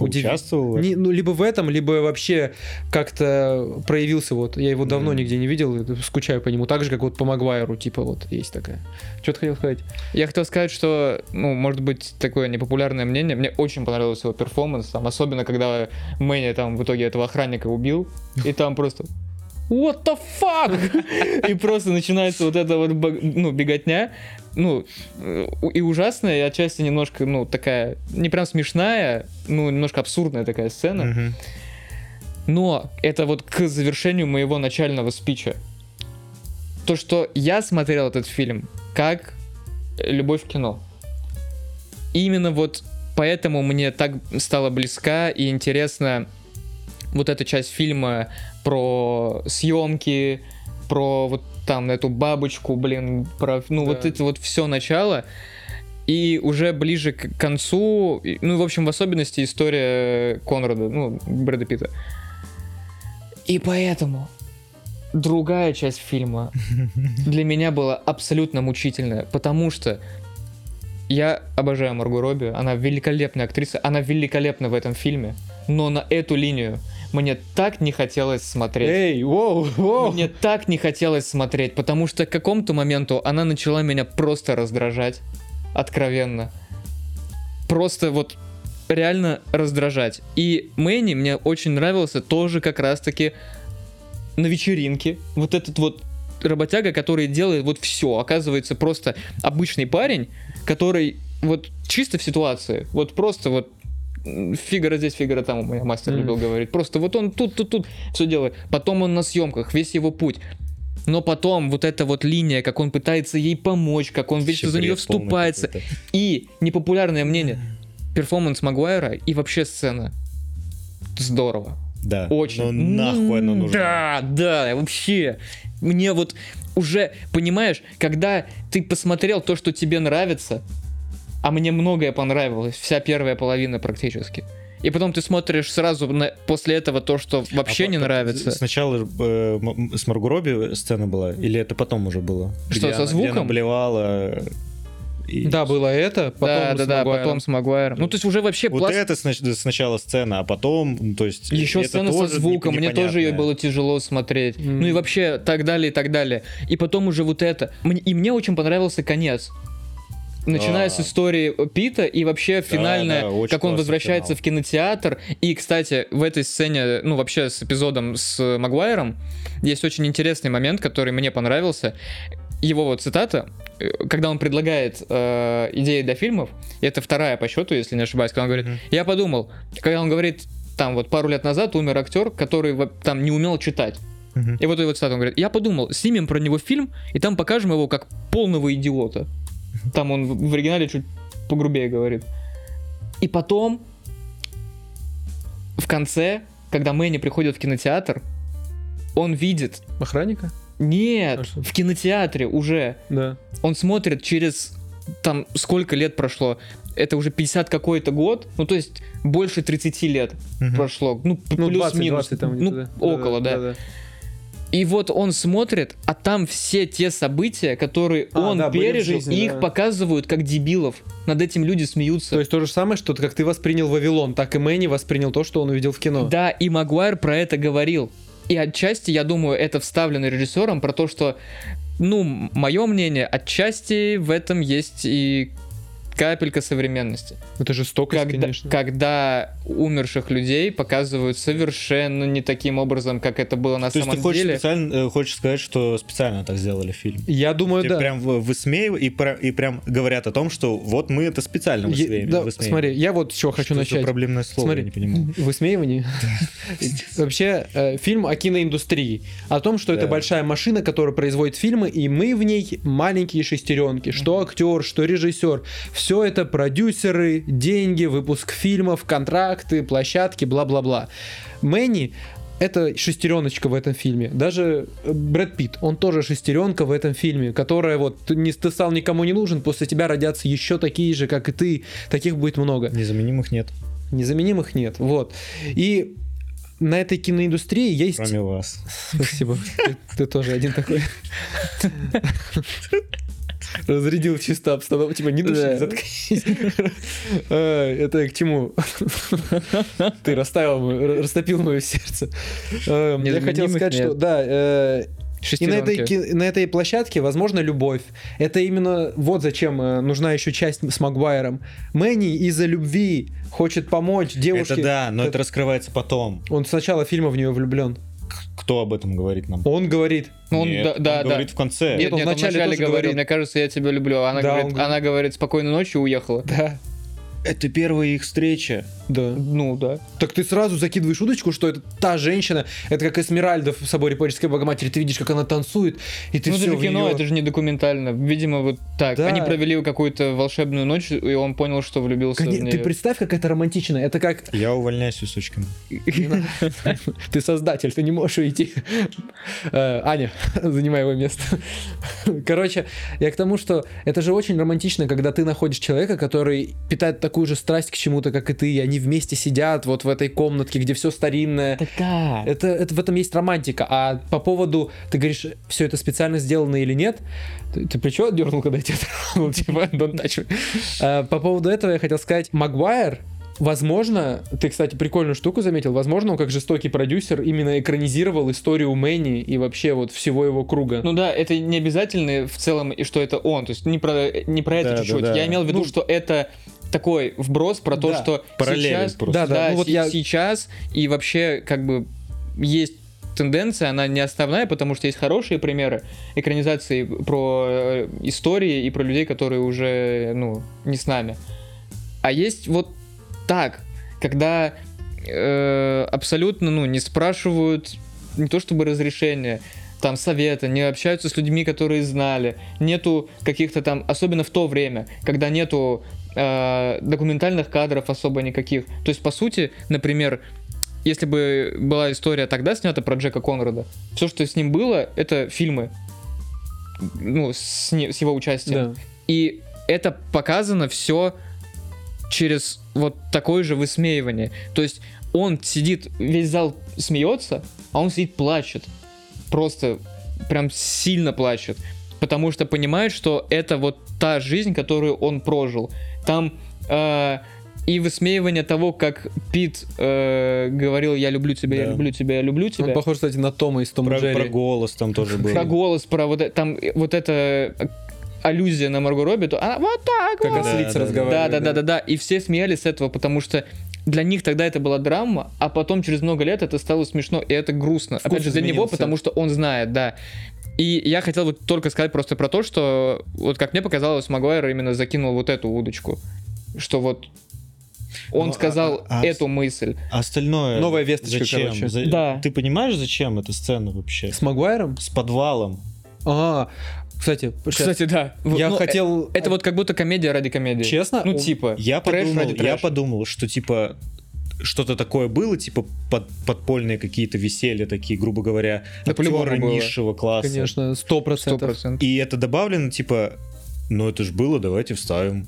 удив- Участвовал. Не, ну, либо в этом, либо вообще как-то проявился вот. Я его давно Мгм. нигде не видел, скучаю по нему. Так же, как вот по Магуайру, типа вот есть такая. Что ты хотел сказать? Я хотел сказать, что, ну, может быть, такое непопулярное мнение. Мне очень понравился его перформанс, там, особенно когда Мэнни там в итоге этого охранника убил, и там просто What the fuck? И просто начинается вот эта вот ну, беготня. Ну, э, и ужасная, и отчасти немножко, ну, такая, не прям смешная, ну, немножко абсурдная такая сцена. Но это вот к завершению моего начального спича. То, что я смотрел этот фильм как любовь в кино. Именно вот поэтому мне так стала близка и интересна вот эта часть фильма про съемки, про вот там эту бабочку, блин, про, ну, вот Да. это вот все начало. И уже ближе к концу, ну, в общем, в особенности история Конрада, ну, Брэда Питта. И поэтому другая часть фильма для меня была абсолютно мучительная, потому что я обожаю Марго Робби, она великолепная актриса, она великолепна в этом фильме, но на эту линию мне так не хотелось смотреть. Эй, воу, воу. Мне так не хотелось смотреть, потому что к какому-то моменту она начала меня просто раздражать. Откровенно. Просто вот реально раздражать. И Мэнни мне очень нравился тоже как раз-таки на вечеринке. Вот этот вот работяга, который делает вот все. Оказывается, просто обычный парень, который вот чисто в ситуации. Вот просто вот фигура здесь, фигура там, у меня мастер любил говорить. Просто вот он тут, тут, тут все делает. Потом он на съемках, весь его путь. Но потом вот эта вот линия, как он пытается ей помочь, как он вечно за нее вступается. И непопулярное мнение. Перформанс Магуайра и вообще сцена. Здорово. Да. Очень. Ну нахуй оно нужно. Да, да, вообще. Мне вот уже, понимаешь, когда ты посмотрел то, что тебе нравится, а мне многое понравилось, вся первая половина практически. И потом ты смотришь сразу на- после этого то, что вообще А не нравится. Сначала э, с Марго Робби сцена была, или это потом уже было? Что, Где со она- где она звуком? блевала. и- Да, было это, потом да, с да, да, Магуайром. потом с Магуайром. Ну, то есть уже вообще Вот пласт- это снач- сначала сцена, а потом, то есть... Еще сцена со звуком, мне тоже ее было тяжело смотреть. Мгм. Ну и вообще так далее и так далее. И потом уже вот это. И мне очень понравился конец. Начиная А. с истории Пита и вообще финальная, да, очень как он возвращается финал. в кинотеатр. И, кстати, в этой сцене, ну вообще с эпизодом с Магуайром, есть очень интересный момент, который мне понравился. Его вот цитата, э, когда он предлагает э, идеи для фильмов, это вторая по счету, если не ошибаюсь, когда он говорит, Мгм. я подумал, когда он говорит, там вот пару лет назад умер актер, который там не умел читать. Мгм. И вот его цитата, он говорит, я подумал, снимем про него фильм, и там покажем его как полного идиота. Там он в оригинале чуть погрубее говорит. И потом, в конце, когда Мэнни приходит в кинотеатр, он видит, Охранника? нет, А в кинотеатре уже, Да. он смотрит через, там, сколько лет прошло, это уже 50 какой-то год, ну, то есть больше 30 лет Мгм. прошло, ну, Ну, плюс-минус, 20, там ну, где-то, да. около, да. И вот он смотрит, а там все те события, которые А, он да, пережил, жизни, их да. показывают как дебилов. Над этим люди смеются. То есть то же самое, что как ты воспринял Вавилон, так и Мэнни воспринял то, что он увидел в кино. Да, и Магуайр про это говорил. И отчасти, я думаю, это вставлено режиссером про то, что, ну, мое мнение, отчасти в этом есть и капелька современности. Это жестокость, Когда, конечно. когда умерших людей показывают совершенно не таким образом, как это было на То есть самом ты хочешь, деле. специально, э, хочешь сказать, что специально так сделали фильм? Я думаю, Тебе да. прям в- высмеивают и, и прям говорят о том, что вот мы это специально высмеиваем. да, высмеиваем. смотри, я вот с чего хочу Что начать. проблемное слово, Смотри. я не понимаю. Высмеивание? Вообще, э, фильм о киноиндустрии. О том, что это большая машина, которая производит фильмы, и мы в ней маленькие шестеренки. Что актер, что режиссер. Все это продюсеры, деньги, выпуск фильмов, контракты, площадки, бла-бла-бла. Мэнни это шестереночка в этом фильме. Даже э, Брэд Питт, он тоже шестеренка в этом фильме, которая вот ты не ты стал никому не нужен, после тебя родятся еще такие же, как и ты. Таких будет много. Незаменимых нет, Незаменимых нет. Вот. И на этой киноиндустрии есть... кроме вас. Спасибо. Ты, ты тоже один такой. Разрядил чисто обстановку. Типа, не души, заткнись. Э, Это к чему? Ты расставил, растопил мое сердце. Э, Я хотел сказать, что да, э, и на этой, на этой площадке, возможно, любовь. Это именно вот зачем э, нужна еще часть с Магуайром. Мэнни из-за любви хочет помочь девушке. Это да, но Как- это раскрывается потом. Он с начала фильма в нее влюблен. Кто об этом говорит нам? Он говорит, Ну, он, Нет, да, он да, да. говорит в конце. Нет, он нет, он вначале вначале тоже говорил, говорил. мне кажется, я тебя люблю. Она, Да, говорит, он говорит. она говорит, спокойной ночи, и уехала. да, Это первая их встреча. да. Ну, да. Так ты сразу закидываешь удочку, что это та женщина, это как Эсмеральда в соборе Поческой Богоматери, ты видишь, как она танцует, и ты ну, все это же кино, это же не документально. Видимо, вот так. Да. Они провели какую-то волшебную ночь, и он понял, что влюбился в Ты нее. представь, как это романтично. Это как Я увольняюсь, Усочкин. ты создатель, ты не можешь уйти. Э, Аня, занимай его место. Короче, я к тому, что это же очень романтично, когда ты находишь человека, который питает такую же страсть к чему-то, как и ты, и они вместе сидят вот в этой комнатке, где все старинное. Да. Это, это в этом есть романтика. А по поводу, ты говоришь, все это специально сделано или нет, ты, ты плечо отдернул, когда я тебя тронул, типа, don't touch me. А, По поводу этого я хотел сказать, Магуайр, возможно, ты, кстати, прикольную штуку заметил, возможно, он как жестокий продюсер именно экранизировал историю Мэнни и вообще вот всего его круга. Ну да, это не обязательно в целом, и что это он. То есть не про, не про это Да, да, чуть-чуть. да. Я имел в виду, Ну, что это такой вброс про то, Да, что параллели сейчас, просто. Да, да, да, ну вот я- сейчас и вообще как бы есть тенденция, она не основная, потому что есть хорошие примеры экранизации про э, истории и про людей, которые уже, ну, не с нами. А есть вот так, когда э, абсолютно, ну, не спрашивают не то чтобы разрешения, там совета, не общаются с людьми, которые знали, нету каких-то там, особенно в то время, когда нету э, документальных кадров особо никаких. То есть, по сути, например, если бы была история тогда снята про Джека Конрада, все, что с ним было, это фильмы, ну, с, не- с его участием. Да. И это показано все через вот такое же высмеивание. То есть он сидит, весь зал смеется, а он сидит плачет. Просто прям сильно плачет. Потому что понимает, что это вот та жизнь, которую он прожил. Там э, и высмеивание того, как Пит э, говорил «я люблю тебя, я Да. люблю тебя, я люблю тебя». Он похож, кстати, на Тома из Тома Про, Джерри. про голос там тоже был. Про голос, про вот это, там э, вот это э, аллюзия на Марго Робби, то она вот так Как вот. ослица да, да. разговаривает. Да, да, да, да, да. И все смеялись с этого, потому что для них тогда это была драма, а потом через много лет это стало смешно, и это грустно. Вкус Опять же, для него, изменился. потому что он знает, да. И я хотел вот только сказать просто про то, что вот как мне показалось, Магуайр именно закинул вот эту удочку, что вот он Ну, а- сказал а- а эту мысль. А остальное... Новая весточка, зачем? короче. За- Да. Ты понимаешь, зачем эта сцена вообще? С Магуайром? С подвалом. А, кстати. Кстати, да. я Ну, хотел... э, Это вот как будто комедия ради комедии. Честно? Ну, типа. Я трэш подумал, ради я трэша. подумал, что типа что-то такое было, типа под, подпольные какие-то веселья такие, грубо говоря, Да, актеры было. низшего класса. Конечно, сто процентов. И это добавлено, типа, ну это ж было, давайте вставим.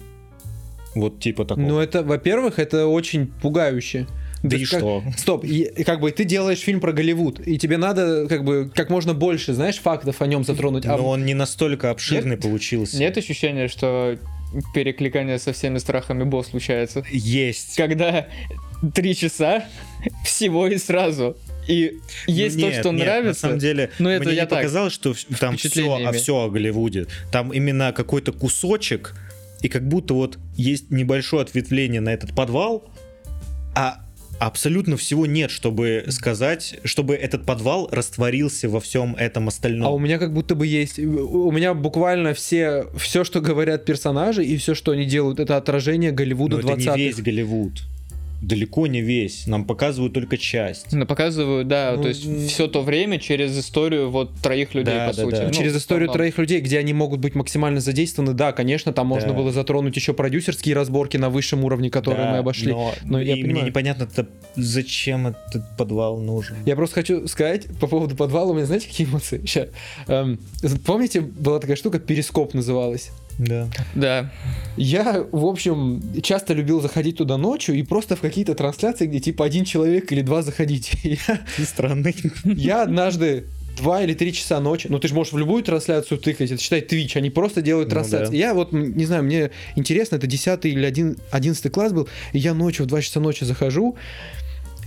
Вот типа такого. Ну, это, во-первых, это очень пугающе. да То и как- что? Стоп, и, и как бы ты делаешь фильм про Голливуд, и тебе надо как бы как можно больше, знаешь, фактов о нем затронуть. а Но он не настолько обширный получился. Нет ощущения, что перекликание со всеми страхами босс случается? Есть. Когда три часа всего и сразу. И есть Ну, то, нет, что нет, нравится. На самом деле, но это мне я не так, показалось, что в- там все, а все о Голливуде. Там именно какой-то кусочек, и как будто вот есть небольшое ответвление на этот подвал, а абсолютно всего нет, чтобы сказать, чтобы этот подвал растворился во всем этом остальном. А у меня как будто бы есть, у меня буквально все, все, что говорят персонажи и все, что они делают, это отражение Голливуда Но это не 20-х. весь Голливуд. Далеко не весь. Нам показывают только часть. Ну, показывают, да, Ну, то есть м. все то время через историю вот троих людей, Да, по да, сути. да. Ну, Через историю основном. троих людей, где они могут быть максимально задействованы, да, конечно, там можно Да. было затронуть еще продюсерские разборки на высшем уровне, которые Да, мы обошли. Но, Но я и мне понимаю. непонятно, это зачем этот подвал нужен. Я просто хочу сказать по поводу подвала, у меня знаете, какие эмоции? Ща. Эм, помните, была такая штука, перископ называлась? Да. Да. Я, в общем, часто любил заходить туда ночью и просто в какие-то трансляции, где типа один человек или два заходить. Я, Ты странный. я однажды два или три часа ночи, ну ты же можешь в любую трансляцию тыкать, это считай Twitch, они просто делают Ну трансляции. да. Я вот, не знаю, мне интересно, это 10 или 1, 11 класс был, и я ночью в 2 часа ночи захожу,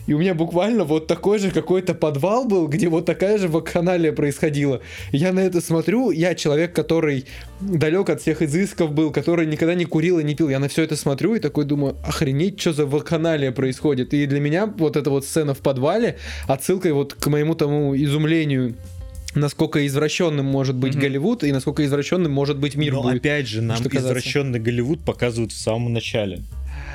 и у меня буквально вот такой же какой-то подвал был, где вот такая же вакханалия происходила. Я на это смотрю, я человек, который далек от всех изысков был, который никогда не курил и не пил. Я на все это смотрю и такой думаю, охренеть, что за вакханалия происходит. И для меня вот эта вот сцена в подвале отсылкой вот к моему тому изумлению насколько извращенным может быть Мгм. Голливуд и насколько извращенным может быть мир Но будет. опять же, нам извращенный Голливуд показывают в самом начале.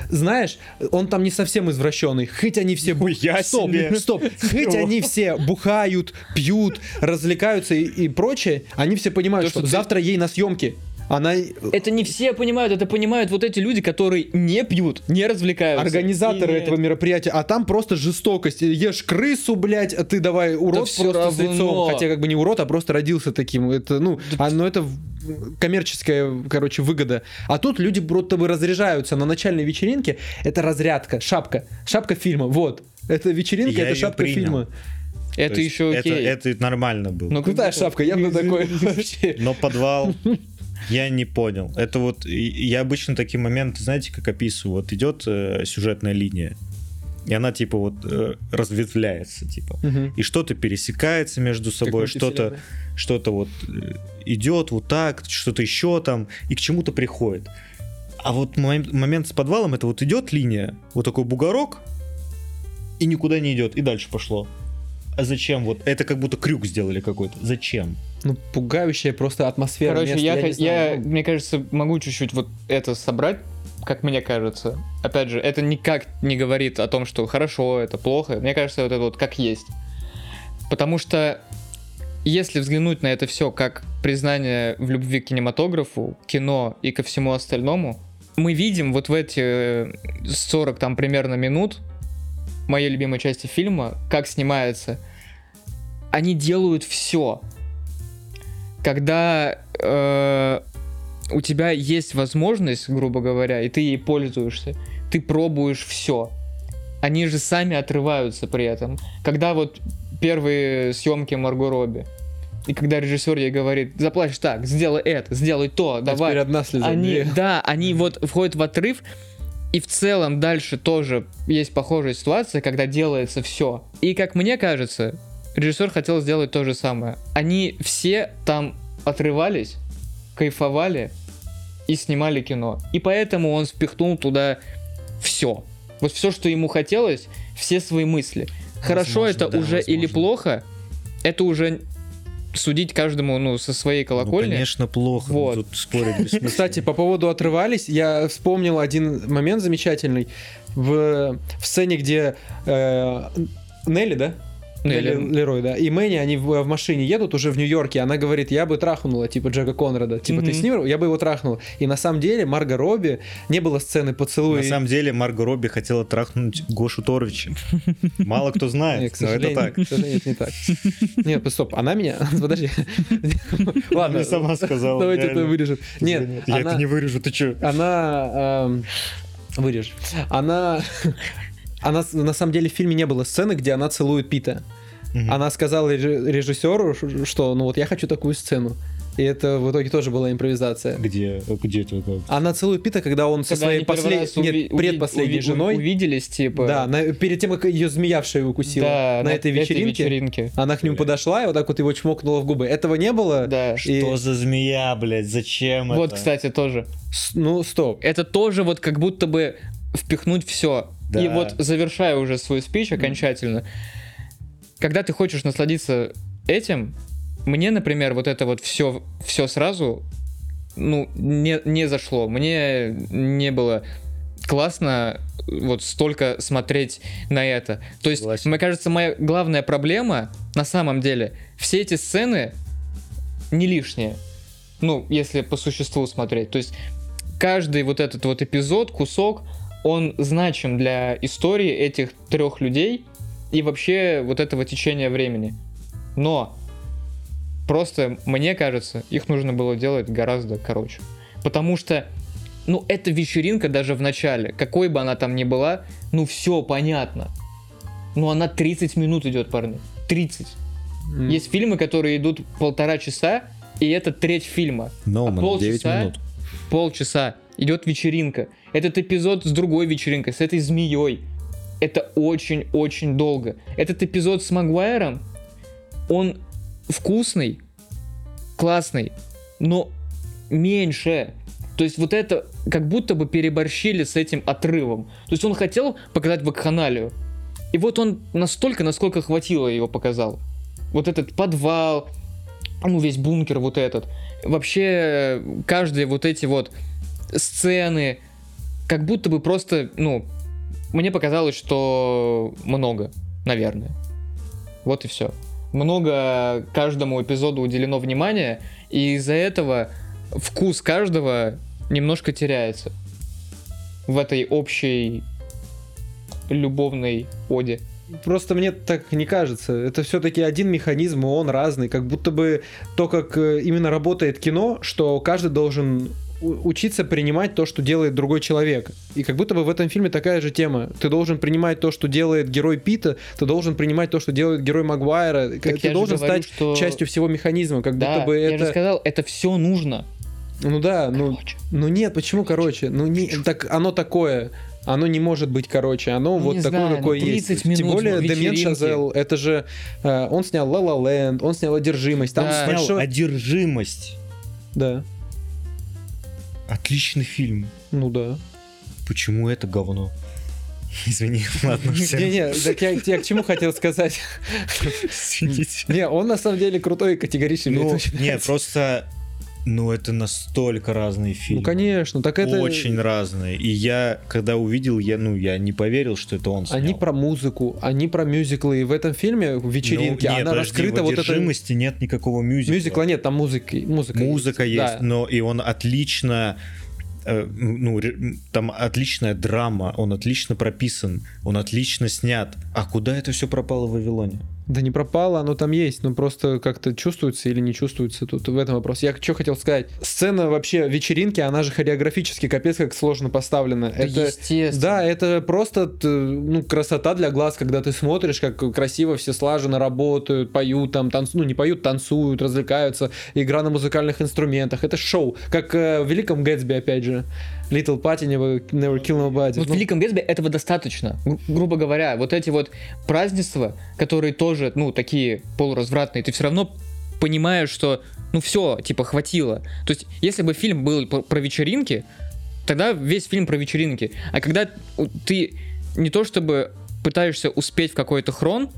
Знаешь, он там не совсем извращенный. Хоть они все... бу- Хуя стоп, себе. стоп. Хоть они все бухают, пьют, развлекаются и, и прочее, они все понимают, То, что, что ты- завтра ей на съемки. Она Это не все понимают, это понимают вот эти люди, которые не пьют, не развлекаются. организаторы И- этого мероприятия, а там просто жестокость. Ешь крысу, блядь, а ты давай урод всё просто с лицом. Хотя как бы не урод, а просто родился таким. Это, ну, а, ну это в- коммерческая, короче, выгода. А тут люди будто бы разряжаются на начальной вечеринке. Это разрядка, шапка. Шапка фильма, вот. Это вечеринка, Я это шапка принял. фильма. Это еще это, окей. это нормально было. Ну, Крутая шапка, я бы такой вообще. Но подвал я не понял. Это вот я обычно такие моменты, знаете, как описываю. Вот идет э, сюжетная линия, и она типа вот э, разветвляется, типа. Мгм. И что-то пересекается между собой, что-то что-то вот э, идет вот так, что-то еще там, и к чему-то приходит. А вот мом- момент с подвалом, это вот идет линия, вот такой бугорок, и никуда не идет, и дальше пошло. А зачем вот? Это как будто крюк сделали какой-то. Зачем? Ну, пугающая просто атмосфера. Короче, места, я, знаю, я, ну, мне кажется, могу чуть-чуть вот это собрать, как мне кажется. Опять же, это никак не говорит о том, что хорошо, это плохо. Мне кажется, вот это вот как есть. Потому что если взглянуть на это все как признание в любви к кинематографу, кино и ко всему остальному, мы видим вот в эти э, 40 там примерно минут моей любимой части фильма, как снимается, они делают все. Когда э, у тебя есть возможность, грубо говоря, и ты ей пользуешься, ты пробуешь все. Они же сами отрываются при этом. Когда вот первые съемки Марго Робби, и когда режиссер ей говорит, заплачь так, сделай это, сделай то, а давай. теперь одна слеза. Они, две. да, они вот входят в отрыв, и в целом дальше тоже есть похожая ситуация, когда делается все. И как мне кажется, режиссер хотел сделать то же самое. Они все там отрывались, кайфовали и снимали кино. И поэтому он впихнул туда все. Вот все, что ему хотелось, все свои мысли. Хорошо Возможно, это да, уже или возможно. плохо, это уже судить каждому, ну, со своей колокольни. Ну, конечно, плохо. Вот. Тут спорить бессмысленно. Кстати, по поводу отрывались, я вспомнил один момент замечательный в, в сцене, где э, Нелли, да? Нелли. Нелли Лерой, да. И Мэнни, они в, в машине едут уже в Нью-Йорке. Она говорит, я бы трахнула, типа, Джека Конрада. Типа, ты Мгм. с ним? Я бы его трахнула. И на самом деле Марго Робби не было сцены поцелуя. На самом деле Марго Робби хотела трахнуть Гошу Торовича. Мало кто знает, но это так. к сожалению, это не так. Нет, стоп, она меня... Подожди. Ладно, Она сама сказала. давайте это вырежем. Нет, Я это не вырежу, ты чё? она эм, вырежь. Она она на самом деле в фильме не было сцены, где она целует Пита. Мгм. Она сказала реж- режиссеру, что ну вот я хочу такую сцену. И это в итоге тоже была импровизация. Где? Где это? Она целует Пита, когда он со Когда своей послед- нет, уви- предпоследней уви- женой. увиделись, типа. Да, на- перед тем, как ее змея в шею укусила. да, на, этой вечеринке. вечеринке. Она к нему подошла и вот так вот его чмокнула в губы. Этого не было. Да. И- Что за змея, блядь? Зачем Вот, это? кстати, тоже. С- Ну, стоп. Это тоже вот как будто бы впихнуть все. Да. И вот завершая уже свой спич окончательно, когда ты хочешь насладиться этим, мне, например, вот это вот все, все сразу, ну, не, не зашло. Мне не было классно вот столько смотреть на это. То есть, Согласен. мне кажется, моя главная проблема на самом деле, все эти сцены не лишние. Ну, если по существу смотреть. То есть, каждый вот этот вот эпизод, кусок, он значим для истории этих трех людей и вообще вот этого течения времени. Но просто, мне кажется, их нужно было делать гораздо короче. Потому что, ну, эта вечеринка даже в начале, какой бы она там ни была, ну, все понятно. Ну, она 30 минут идет, парни. 30. М. Есть фильмы, которые идут полтора часа, и это треть фильма. Ноуман, а 9 полчаса, минут. полчаса идет вечеринка. Этот эпизод с другой вечеринкой, с этой змеей. Это очень-очень долго. Этот эпизод с Магуайром, он вкусный, классный, но меньше. То есть вот это как будто бы переборщили с этим отрывом. То есть он хотел показать вакханалию. И вот он настолько, насколько хватило его показал. Вот этот подвал, ну весь бункер вот этот. Вообще каждые вот эти вот сцены, как будто бы просто, ну, мне показалось, что много, наверное. Вот и все. Много каждому эпизоду уделено внимания, и из-за этого вкус каждого немножко теряется в этой общей любовной оде. Просто мне так не кажется. Это все-таки один механизм, и он разный. Как будто бы то, как э, именно работает кино, что каждый должен учиться принимать то, что делает другой человек. И как будто бы в этом фильме такая же тема. Ты должен принимать то, что делает герой Пита, ты должен принимать то, что делает герой Магуайра. Так ты я же должен говорю, стать что- частью всего механизма. Как да, будто бы я это... же сказал, это все нужно. Ну да, ну, Короче. ну нет, почему короче? Ну не, так оно такое. Оно не может быть короче, оно Ну, вот такое, знаю, какое ну, 30 есть. минут Тем более вечеринке. Шазел, это же э, он снял La La Land, он снял Одержимость, там Да. Снял большой- одержимость. да, Отличный фильм. ну да. Почему это говно? Извини, ладно, все. Не-не, так я, я к чему хотел сказать? Извините. Не, он на самом деле крутой и категоричный. Ну, не, просто... Ну, это настолько разные фильмы. Ну конечно, так это... Очень разные. И я, когда увидел, я, ну, я не поверил, что это он снял. Они про музыку, они про мюзиклы. И в этом фильме, в вечеринке, Ну, нет, она подожди, раскрыта в вот это... Нет никакого мюзикла. Мюзикла нет, там музыка, музыка, Музыка есть, Да. но и он отлично э, ну, там отличная драма, он отлично прописан, он отлично снят. А куда это все пропало в Вавилоне? Да не пропало, оно там есть, но просто как-то чувствуется или не чувствуется тут в этом вопрос. Я что хотел сказать. Сцена вообще вечеринки, она же хореографически капец как сложно поставлена. это, естественно. да, это просто т- ну, красота для глаз, когда ты смотришь, как красиво все слаженно работают, поют там, танцуют, ну не поют, танцуют, развлекаются, игра на музыкальных инструментах. Это шоу, как э, в Великом Гэтсби, опять же. Little Party Never, never Kill Nobody. Вот в Ну, Великом Гэтсби этого достаточно. Гру- грубо говоря, вот эти вот празднества, которые тоже, ну, такие полуразвратные, ты все равно понимаешь, что, ну, все, типа, хватило. То есть, если бы фильм был про, вечеринки, тогда весь фильм про вечеринки. А когда ты не то чтобы пытаешься успеть в какой-то хрон,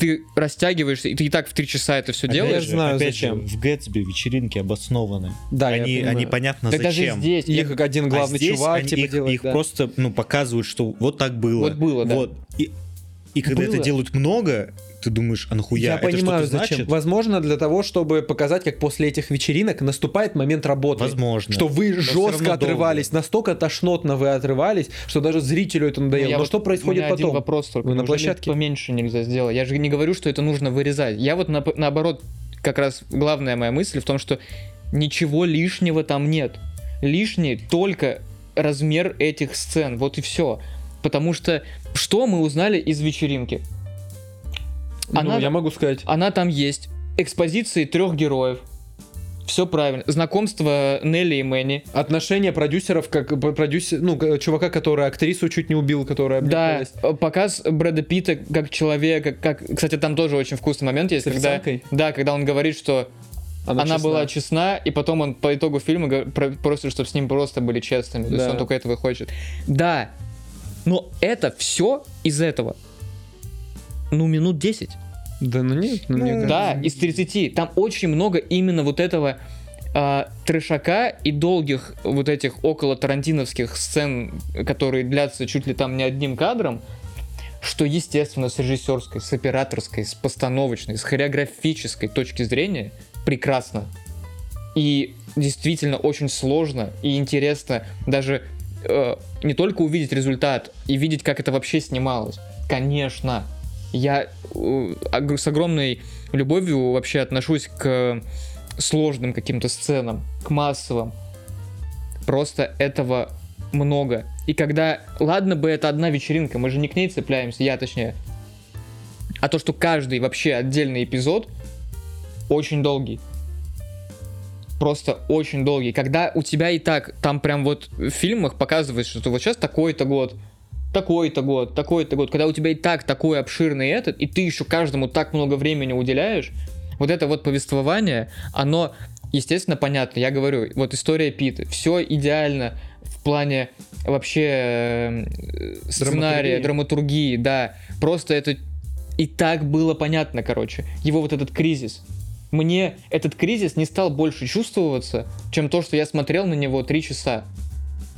ты растягиваешься, и ты и так в три часа это все Опять делаешь. же, знаю, опять зачем. же, в Гэтсби вечеринки обоснованы. Да, я они, понимаю. они понятно Так даже зачем. здесь. Их как один А главный здесь чувак они- типа их, делает, их да. просто ну, показывают, что вот так было. Вот было, да. Вот. И, и когда Было. это делают много, ты думаешь, а нахуя? Я это понимаю, что-то зачем. значит? Возможно, для того, чтобы показать, как после этих вечеринок наступает момент работы. Возможно. Что вы Но жестко отрывались, настолько тошнотно вы отрывались, что даже зрителю это надоело. Ну, я Но вот- что у происходит меня один потом? вопрос только. Вы на площадке? Поменьше нельзя сделать. Я же не говорю, что это нужно вырезать. Я вот нап- наоборот, как раз главная моя мысль в том, что ничего лишнего там нет. Лишний только размер этих сцен. Вот и все. Потому что что мы узнали из вечеринки? Ну, Она- я могу сказать. Она там есть. Экспозиции трех героев. Все правильно. Знакомство Нелли и Мэнни. Отношения продюсеров, как продюсер, ну, чувака, который актрису чуть не убил, которая Да, показ Брэда Питта как человека, как, кстати, там тоже очень вкусный момент есть, С когда, официанткой? да, когда он говорит, что она, честна. была честна, и потом он по итогу фильма просит, чтобы с ним просто были честными, то есть Да. он только этого и хочет. Да, но это все из этого. Ну, минут 10. Да, ну нет, ну, мне Ну. Да, из 30. Там очень много именно вот этого а, трешака и долгих вот этих около тарантиновских сцен, которые длятся чуть ли там не одним кадром, что, естественно, с режиссерской, с операторской, с постановочной, с хореографической точки зрения прекрасно. И действительно очень сложно и интересно даже э, не только увидеть результат и видеть, как это вообще снималось. Конечно, я э, с огромной любовью вообще отношусь к сложным каким-то сценам, к массовым. Просто этого много. И когда, ладно бы это одна вечеринка, мы же не к ней цепляемся, я точнее, а то, что каждый вообще отдельный эпизод очень долгий. Просто очень долгий. Когда у тебя и так там прям вот в фильмах показывают, что вот сейчас такой-то год, такой-то год, такой-то год. Когда у тебя и так такой обширный этот, и ты еще каждому так много времени уделяешь, вот это вот повествование, оно, естественно, понятно. Я говорю, вот история Пита, все идеально в плане вообще э, сценария, драматургии, да. Просто это и так было понятно, короче. Его вот этот кризис. Мне этот кризис не стал больше чувствоваться, чем то, что я смотрел на него три часа.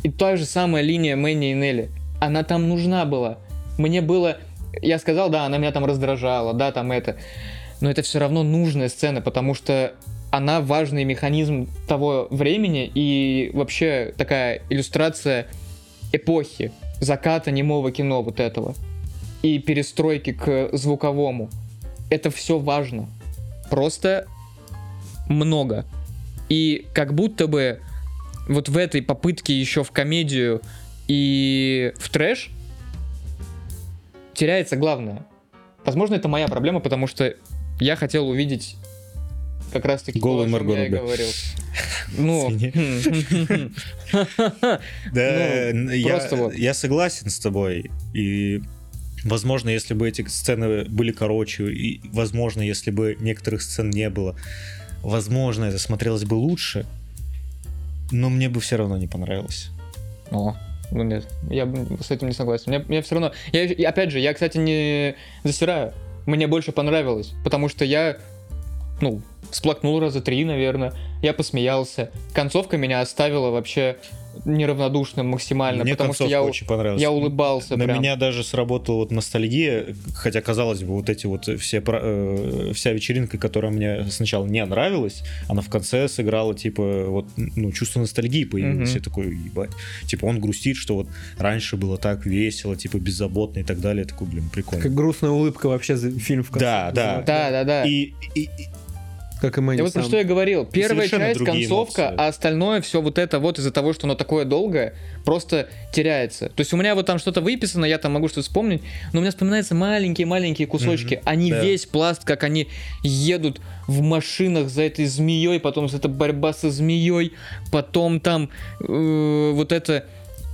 И та же самая линия Мэнни и Нелли. Она там нужна была. Мне было... Я сказал, да, она меня там раздражала, да, там это. Но это все равно нужная сцена, потому что она важный механизм того времени и вообще такая иллюстрация эпохи заката немого кино вот этого и перестройки к звуковому. Это все важно. Просто много. И как будто бы вот в этой попытке еще в комедию и в трэш теряется главное. Возможно, это моя проблема, потому что я хотел увидеть как раз таки чем Марго я говорил. Ну. Да, Ну, я согласен с тобой. И, возможно, если бы эти сцены были короче, и, возможно, если бы некоторых сцен не было, возможно, это смотрелось бы лучше, но мне бы все равно не понравилось. О, ну нет, я с этим не согласен. Мне, мне все равно... Я, опять же, я, кстати, не засираю. Мне больше понравилось, потому что я, ну, всплакнул раза три, наверное. Я посмеялся. Концовка меня оставила вообще неравнодушным максимально, Мне потому что я, очень понравилась. я улыбался На прям. меня даже сработала вот ностальгия, хотя казалось бы вот эти вот все э, вся вечеринка, которая мне сначала не нравилась, она в конце сыграла типа вот ну чувство ностальгии появилось, Мгм. я такой ебать, типа он грустит, что вот раньше было так весело, типа беззаботно и так далее, я такой блин прикольно. Как грустная улыбка вообще за фильм в конце. Да, да. Да, да, да. И, и- и- Как и Мэнни Я вот про что я говорил. Первая часть, концовка, эмоции. а остальное все вот это вот из-за того, что оно такое долгое, просто теряется. То есть у меня вот там что-то выписано, я там могу что-то вспомнить, но у меня вспоминаются маленькие-маленькие кусочки. Мгм, Они да. весь пласт, как они едут в машинах за этой змеей, потом эта борьба со змеей, потом там э, вот это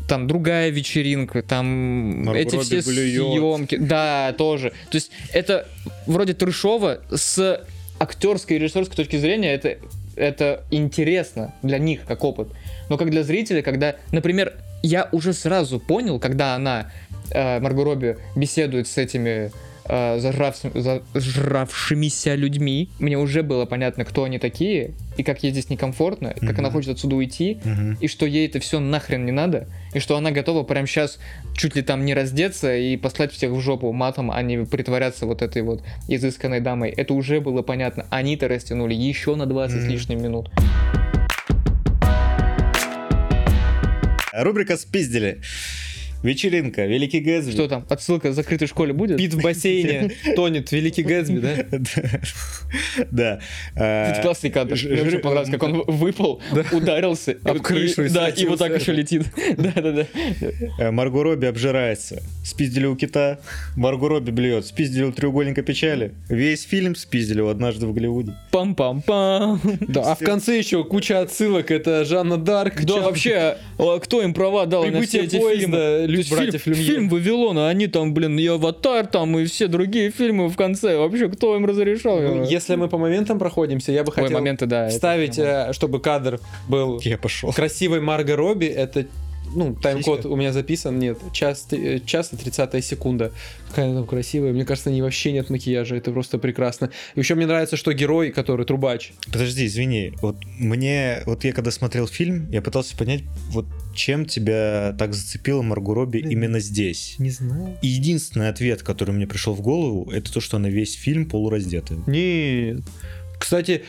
там другая вечеринка, там Марго эти все блюет. съемки, да, тоже. То есть это вроде трешово с актерской и режиссерской точки зрения это это интересно для них как опыт. Но как для зрителя, когда, например, я уже сразу понял, когда она э, Марго Робби беседует с этими э, зажравшим- зажравшимися людьми, мне уже было понятно, кто они такие и как ей здесь некомфортно, и как Мгм. она хочет отсюда уйти, Мгм. и что ей это все нахрен не надо, и что она готова прямо сейчас чуть ли там не раздеться и послать всех в жопу матом, а не притворяться вот этой вот изысканной дамой. Это уже было понятно. Они-то растянули еще на 20 с Мгм. лишним минут. Рубрика «Спиздили». Вечеринка, Великий Гэтсби. Что там? Отсылка в закрытой школе будет? Пит в бассейне тонет, Великий Гэтсби, да? Да. Это А, классный кадр. Мне очень понравилось, как он ударился, ударился. Об крышу Да, и вот так еще летит. Да-да-да. э, Марго Робби обжирается. Спиздили у кита. Марго Робби блюет. Спиздили у треугольника печали. Весь фильм спиздили у однажды в Голливуде. Пам-пам-пам. Да, а в конце еще куча отсылок, это Жанна Дарк. Да, вообще, а кто им права дал на все Прибытие эти фильмы? Лю- То есть братьев фильм, Люмьер. фильм Вавилона, они там, блин, и Аватар там, и все другие фильмы в конце. Вообще, кто им разрешал? Ну, Если мы по моментам проходимся, я бы Ой, хотел моменты, да. вставить, э, чтобы кадр был Я пошел. красивой Марго Робби, это ну, тайм-код у меня записан, нет, час, э, час и 30 секунда. Какая она там красивая. Мне кажется, не вообще нет макияжа, это просто прекрасно. И еще мне нравится, что герой, который трубач. Подожди, извини. Вот мне, вот я когда смотрел фильм, я пытался понять, вот чем тебя так зацепила Марго Робби Блин. именно здесь. Не знаю. И единственный ответ, который мне пришел в голову, это то, что она весь фильм полураздетая. Нет. Кстати,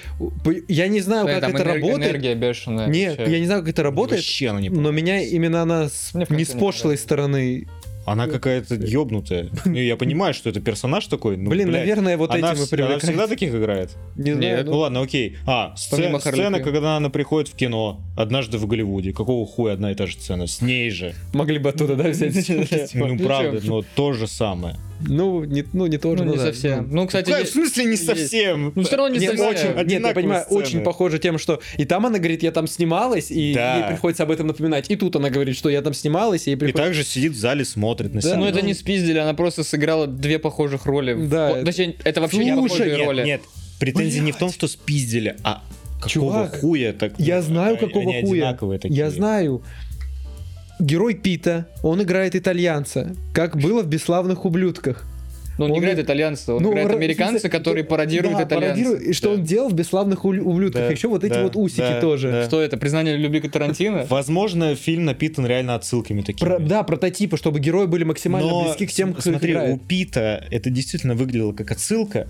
я не знаю, Да, как там это энер- работает. Энергия бешеная. Нет, вообще. я не знаю, как это работает. Вообще она не Но меня именно она с- Мне не с не пошлой понравилось. стороны. Она какая-то ёбнутая. Ну, я понимаю, что это персонаж такой. ну, Блин, блядь, наверное, вот она, этим и вс- она привлекает. всегда таких играет? Не знаю. Нет. Ну ладно, окей. А, сцена, Квинн. когда она приходит в кино однажды в Голливуде. Какого хуя одна и та же сцена? С ней же. Могли бы оттуда, да, взять? Ну, ну правда, но то же самое. Ну, не, ну, не тоже, Ну, ну не да. совсем. Ну, кстати, Какая, есть- в смысле не есть. совсем? Ну, все равно не Нет, совсем. очень, нет, я понимаю, сцены. очень похоже тем, что и там она говорит, я там снималась, и Да. ей приходится об этом напоминать. И тут она говорит, что я там снималась, и ей И приходится... также сидит в зале, смотрит на Да, себя. Ну, это ну- не спиздили, она просто сыграла две похожих роли. Да, это- Точнее, это вообще не Слушай, похожие нет, роли. нет, претензия не в Блядь. том, что спиздили, а какого Чувак, хуя так? Я знаю, Они какого хуя. одинаковые такие. Я знаю. Герой Пита, он играет итальянца, как было в «Бесславных ублюдках». Но он не Он- играет итальянца, он Ну, играет американца, смысле, который да, пародирует итальянца. пародирует, И что Да. он делал в «Бесславных ублюдках». Да, Еще вот эти да, вот усики да, тоже. да. Что это, признание любви к Тарантино? Возможно, фильм напитан реально отсылками такими. Про- да, прототипы, чтобы герои были максимально Но близки к тем, кто смотри, играет. у Пита это действительно выглядело как отсылка,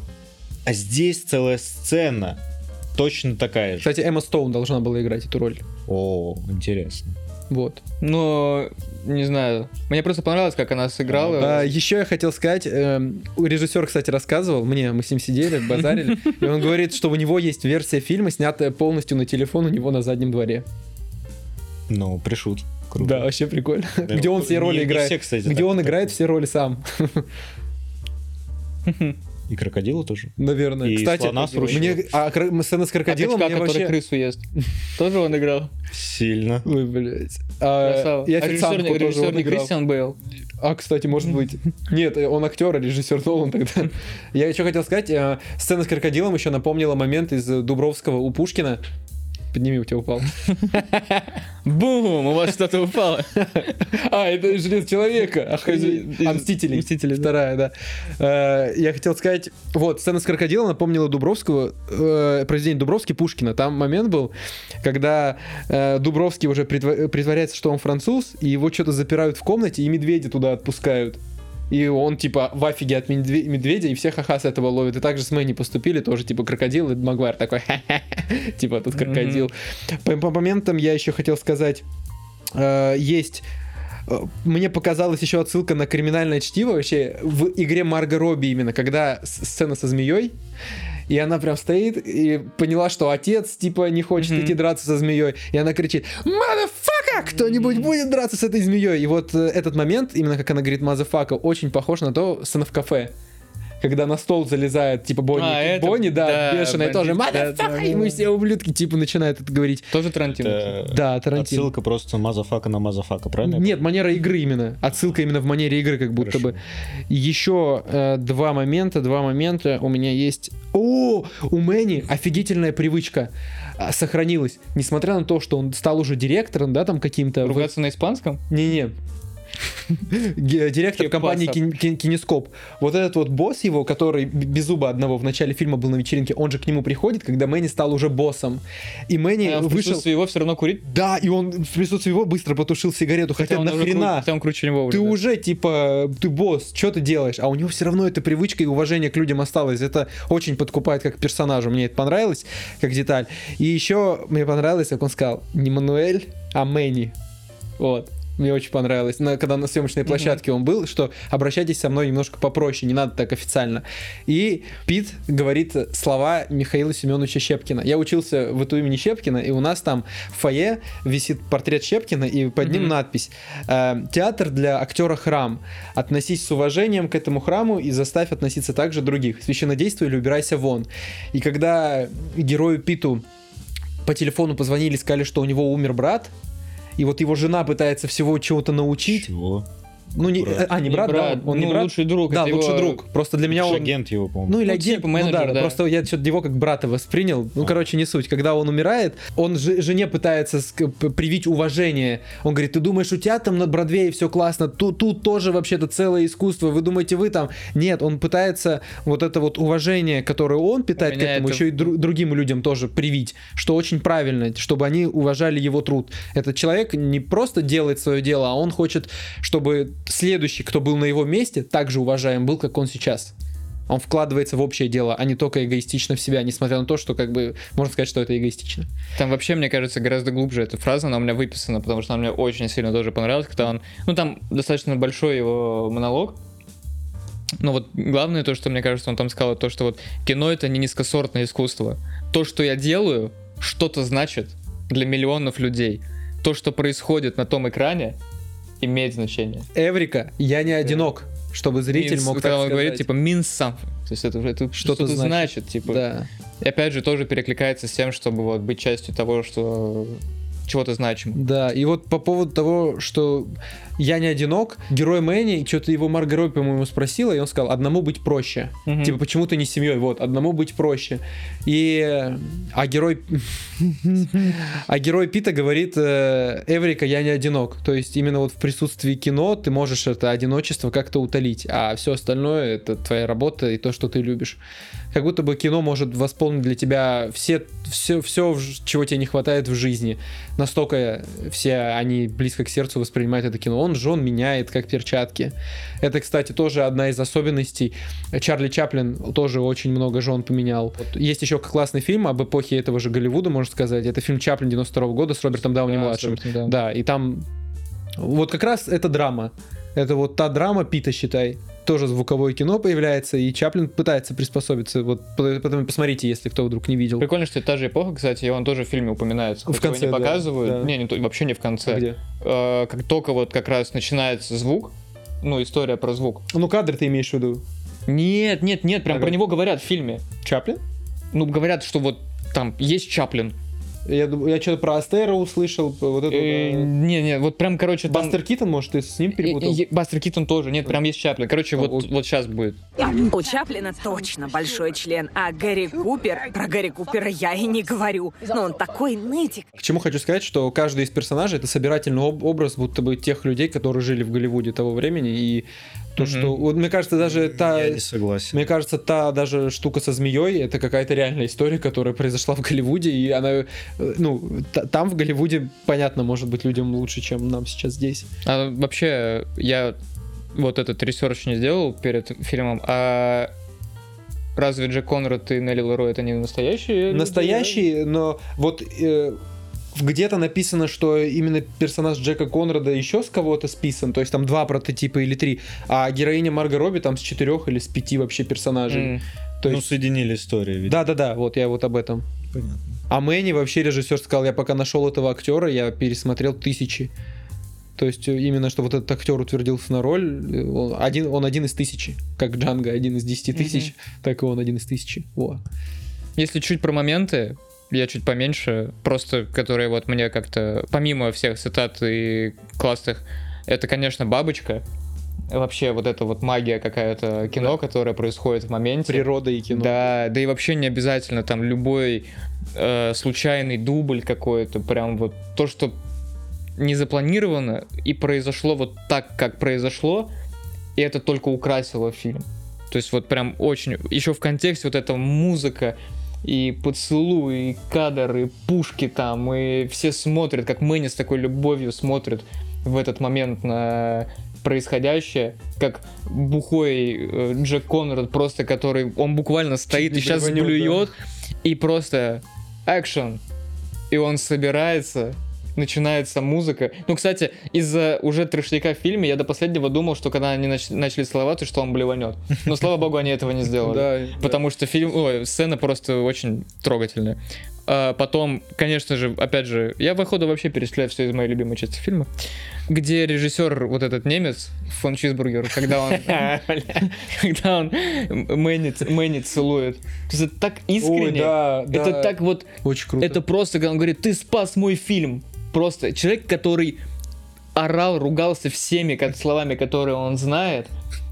а здесь целая сцена точно такая же. Кстати, Эмма Стоун должна была играть эту роль. О, интересно. Вот. Но, не знаю, мне просто понравилось, как она сыграла. А, еще я хотел сказать, эм, режиссер, кстати, рассказывал мне, мы с ним сидели, базарили, и он говорит, что у него есть версия фильма, снятая полностью на телефон у него на заднем дворе. Ну, пришут. Круто. Да, вообще прикольно. Да, Где он не- все роли не играет. все, кстати, Где так- он так- играет все роли сам, И крокодила тоже. наверное. И Кстати, слона с мне а, кра- сцена с А крокодилом качка, мне который вообще... крысу ест. Тоже он играл. Сильно. Ой, блядь. А, и А режиссер, официантку не- тоже режиссер он не играл. Кристиан Бейл. А, кстати, может быть. Нет, он актер, а режиссер Нолан тогда. Я еще хотел сказать, э, сцена с крокодилом еще напомнила момент из Дубровского у Пушкина. Подними, у тебя упал. Бум! У вас что-то упало. А, это Желез Человека. А, Мстители. Мстители. Вторая, да. Э, Я хотел сказать, вот, сцена с крокодилом напомнила Дубровского, э, произведение Дубровский Пушкина. Там момент был, когда э, Дубровский уже притворяется, что он француз, и его что-то запирают в комнате, и медведя туда отпускают. И он, типа, в афиге от медве- медведя, и все ха-ха с этого ловят. И также с Мэнни поступили, тоже, типа, крокодил, и Магуайр такой, «Ха-ха-ха». типа, тут крокодил. По, по моментам я еще хотел сказать, э, есть э, мне показалась еще отсылка на криминальное чтиво вообще в игре Марго Робби именно, когда сцена со змеей, и она прям стоит и поняла, что отец типа не хочет Мгм. идти драться со змеей, и она кричит «Motherfucker! Кто-нибудь будет драться с этой змеей?» И вот э, этот момент, именно как она говорит «Motherfucker», очень похож на то сцена в кафе. Когда на стол залезает, типа, Бонни, А, это- Бонни, да, да, бешеная тоже, да, да, и мы все ублюдки, типа, начинают это говорить. Тоже Тарантино. Это Да, Тарантино. отсылка просто motherfucker на motherfucker, правильно? Нет, манера игры именно. Отсылка именно в манере игры, как будто Хорошо. бы. Еще э, два момента, два момента у меня есть. О, у Мэнни офигительная привычка а, сохранилась. Несмотря на то, что он стал уже директором, да, там каким-то... в- Ругаться на испанском? Не-не. Директор компании Кин- Кин- Кинескоп. Вот этот вот босс его, который без зуба одного в начале фильма был на вечеринке, он же к нему приходит, когда Мэнни стал уже боссом. И Мэнни А в вышел... присутствии его все равно курить? Да, и он в присутствии его быстро потушил сигарету, хотя, кру- нахрена? Хотя он круче него уже. Ты да. уже, типа, ты босс, что ты делаешь? А у него все равно эта привычка и уважение к людям осталось. Это очень подкупает как персонажу. Мне это понравилось, как деталь. И еще мне понравилось, как он сказал, не Мануэль, а Мэнни. Вот. Мне очень понравилось. На- когда на съемочной площадке он был, что обращайтесь со мной немножко попроще, не надо так официально. И Пит говорит слова Михаила Семеновича Щепкина. Я учился в ИТУ имени Щепкина, и у нас там в фойе висит портрет Щепкина, и под ним надпись э, «Театр для актера храм. Относись с уважением к этому храму и заставь относиться так же других. Священнодействуй или убирайся вон». И когда герою Питу по телефону позвонили, сказали, что у него умер брат, и вот его жена пытается всего чего-то научить. Чего? Ну, не, Брат. а, не брат, да, он не ну, брат. лучший друг. да, лучший его- друг. Просто для меня он... агент его, по-моему. Ну или Ну, агент, типа ну менеджер, да, да. просто я что-то его как брата воспринял. Ну, А. короче, не суть. Когда он умирает, он же- жене пытается привить уважение. Он говорит, ты думаешь, у тебя там на Бродвее все классно, тут, тут тоже вообще-то целое искусство, вы думаете, вы там... Нет, он пытается вот это вот уважение, которое он питает к этому, это- еще и дру- другим людям тоже привить, что очень правильно, чтобы они уважали его труд. Этот человек не просто делает свое дело, а он хочет, чтобы следующий, кто был на его месте, также уважаем был, как он сейчас. Он вкладывается в общее дело, а не только эгоистично в себя, несмотря на то, что как бы можно сказать, что это эгоистично. Там вообще, мне кажется, гораздо глубже эта фраза, она у меня выписана, потому что она мне очень сильно тоже понравилась, когда он... Ну, там достаточно большой его монолог, но вот главное то, что мне кажется, он там сказал, то, что вот кино это не низкосортное искусство. То, что я делаю, что-то значит для миллионов людей. То, что происходит на том экране, имеет значение. Эврика, я не одинок, чтобы зритель Means- мог когда так он говорит, сказать. типа, means something. То есть это, это Что-то что-то, значит. значит. типа. Да. И опять же, тоже перекликается с тем, чтобы вот быть частью того, что чего-то значимого. Да, и вот по поводу того, что я не одинок, герой Мэнни, что-то его Марго Робби, по-моему, спросила, и он сказал, одному быть проще. Мгм. Типа, почему ты не семьей? Вот, одному быть проще. И... А герой... А герой Пита говорит, э, Эврика, я не одинок. То есть именно вот в присутствии кино ты можешь это одиночество как-то утолить, а все остальное это твоя работа и то, что ты любишь. Как будто бы кино может восполнить для тебя все, все, все, чего тебе не хватает в жизни. Настолько все они близко к сердцу воспринимают это кино. Он жен меняет, как перчатки. Это, кстати, тоже одна из особенностей. Чарли Чаплин тоже очень много жен поменял. Вот есть еще классный фильм об эпохе этого же Голливуда, можно сказать. Это фильм Чаплин 92 года с Робертом Дауни Да, Робертом, Да, и там вот как раз это драма. Это вот та драма Пита, считай. Тоже звуковое кино появляется, и Чаплин пытается приспособиться. Вот по- потом посмотрите, если кто вдруг не видел. Прикольно, что это та же эпоха, кстати, и он тоже в фильме упоминается. В конце, не да, показывают. да. Не, не, вообще не в конце. Где? Э, как только вот как раз начинается звук, ну, история про звук. Ну, кадр ты имеешь в виду? Нет, нет, нет, прям Ага. про него говорят в фильме. Чаплин? Ну, говорят, что вот там есть Чаплин. Я, я что-то про Астера услышал. Вот это, Э, да. Не, не, вот прям, короче, там... Бастер Китон, может, ты с ним перепутал? Э, э, Бастер Китон тоже, нет, прям есть Чаплин. Короче, вот, вот. вот сейчас будет. У Чаплина точно большой член, а Гэри Купер... Про Гэри Купера я и не говорю. Но он такой нытик. К чему хочу сказать, что каждый из персонажей это собирательный об- образ будто бы тех людей, которые жили в Голливуде того времени. И то, Мгм. что... Вот мне кажется, даже та... Я не согласен. Мне кажется, та даже штука со змеей это какая-то реальная история, которая произошла в Голливуде, и она, э, ну, та- там в Голливуде, понятно, может быть людям лучше, чем нам сейчас здесь. А вообще, я вот этот research не сделал перед фильмом, а разве Джек Конрад и Нелли Лерой это не настоящие? люди? Настоящий, но вот э, где-то написано, что именно персонаж Джека Конрада еще с кого-то списан, то есть там два прототипа или три, а героиня Марго Робби там с четырех или с пяти вообще персонажей. М. То Ну, есть, соединили истории, ведь. да-да-да, вот я вот об этом. Понятно. А Мэнни вообще режиссер сказал, я пока нашел этого актера, я пересмотрел тысячи. То есть э, именно, что вот этот актер утвердился на роль, э, он один, он один из тысячи. Как Джанго один из десяти тысяч, так и он один из тысячи. Во. Если чуть про моменты, я чуть поменьше, просто которые вот мне как-то, помимо всех цитат и классных, это, конечно, бабочка. Вообще вот эта вот магия какая-то кино, которое происходит в моменте. Природа и кино. Да, да и вообще не обязательно там любой э, случайный дубль какой-то, прям вот то, что не запланировано и произошло вот так, как произошло, и это только украсило фильм. То есть вот прям очень... Еще в контексте вот эта музыка, и поцелуй, и кадр, и пушки там, и все смотрят, как Мэнни с такой любовью смотрит в этот момент на происходящее, как бухой э, Джек Конрад просто, который, он буквально стоит и не сейчас блюет, и просто экшен, и он собирается, начинается музыка. Ну, кстати, из-за уже трешняка в фильме я до последнего думал, что когда они нач- начали целоваться, что он блеванет. Но, слава богу, они этого не сделали. Потому что фильм, ой, сцена просто очень трогательная. А потом, конечно же, опять же, я походу вообще перечисляю все из моей любимой части фильма, где режиссер вот этот немец фон Чизбургер, когда он, когда он Мэнни, целует, То есть это так искренне, это так вот, Очень круто. это просто, когда он говорит, ты спас мой фильм, просто человек, который орал, ругался всеми как, словами, которые он знает.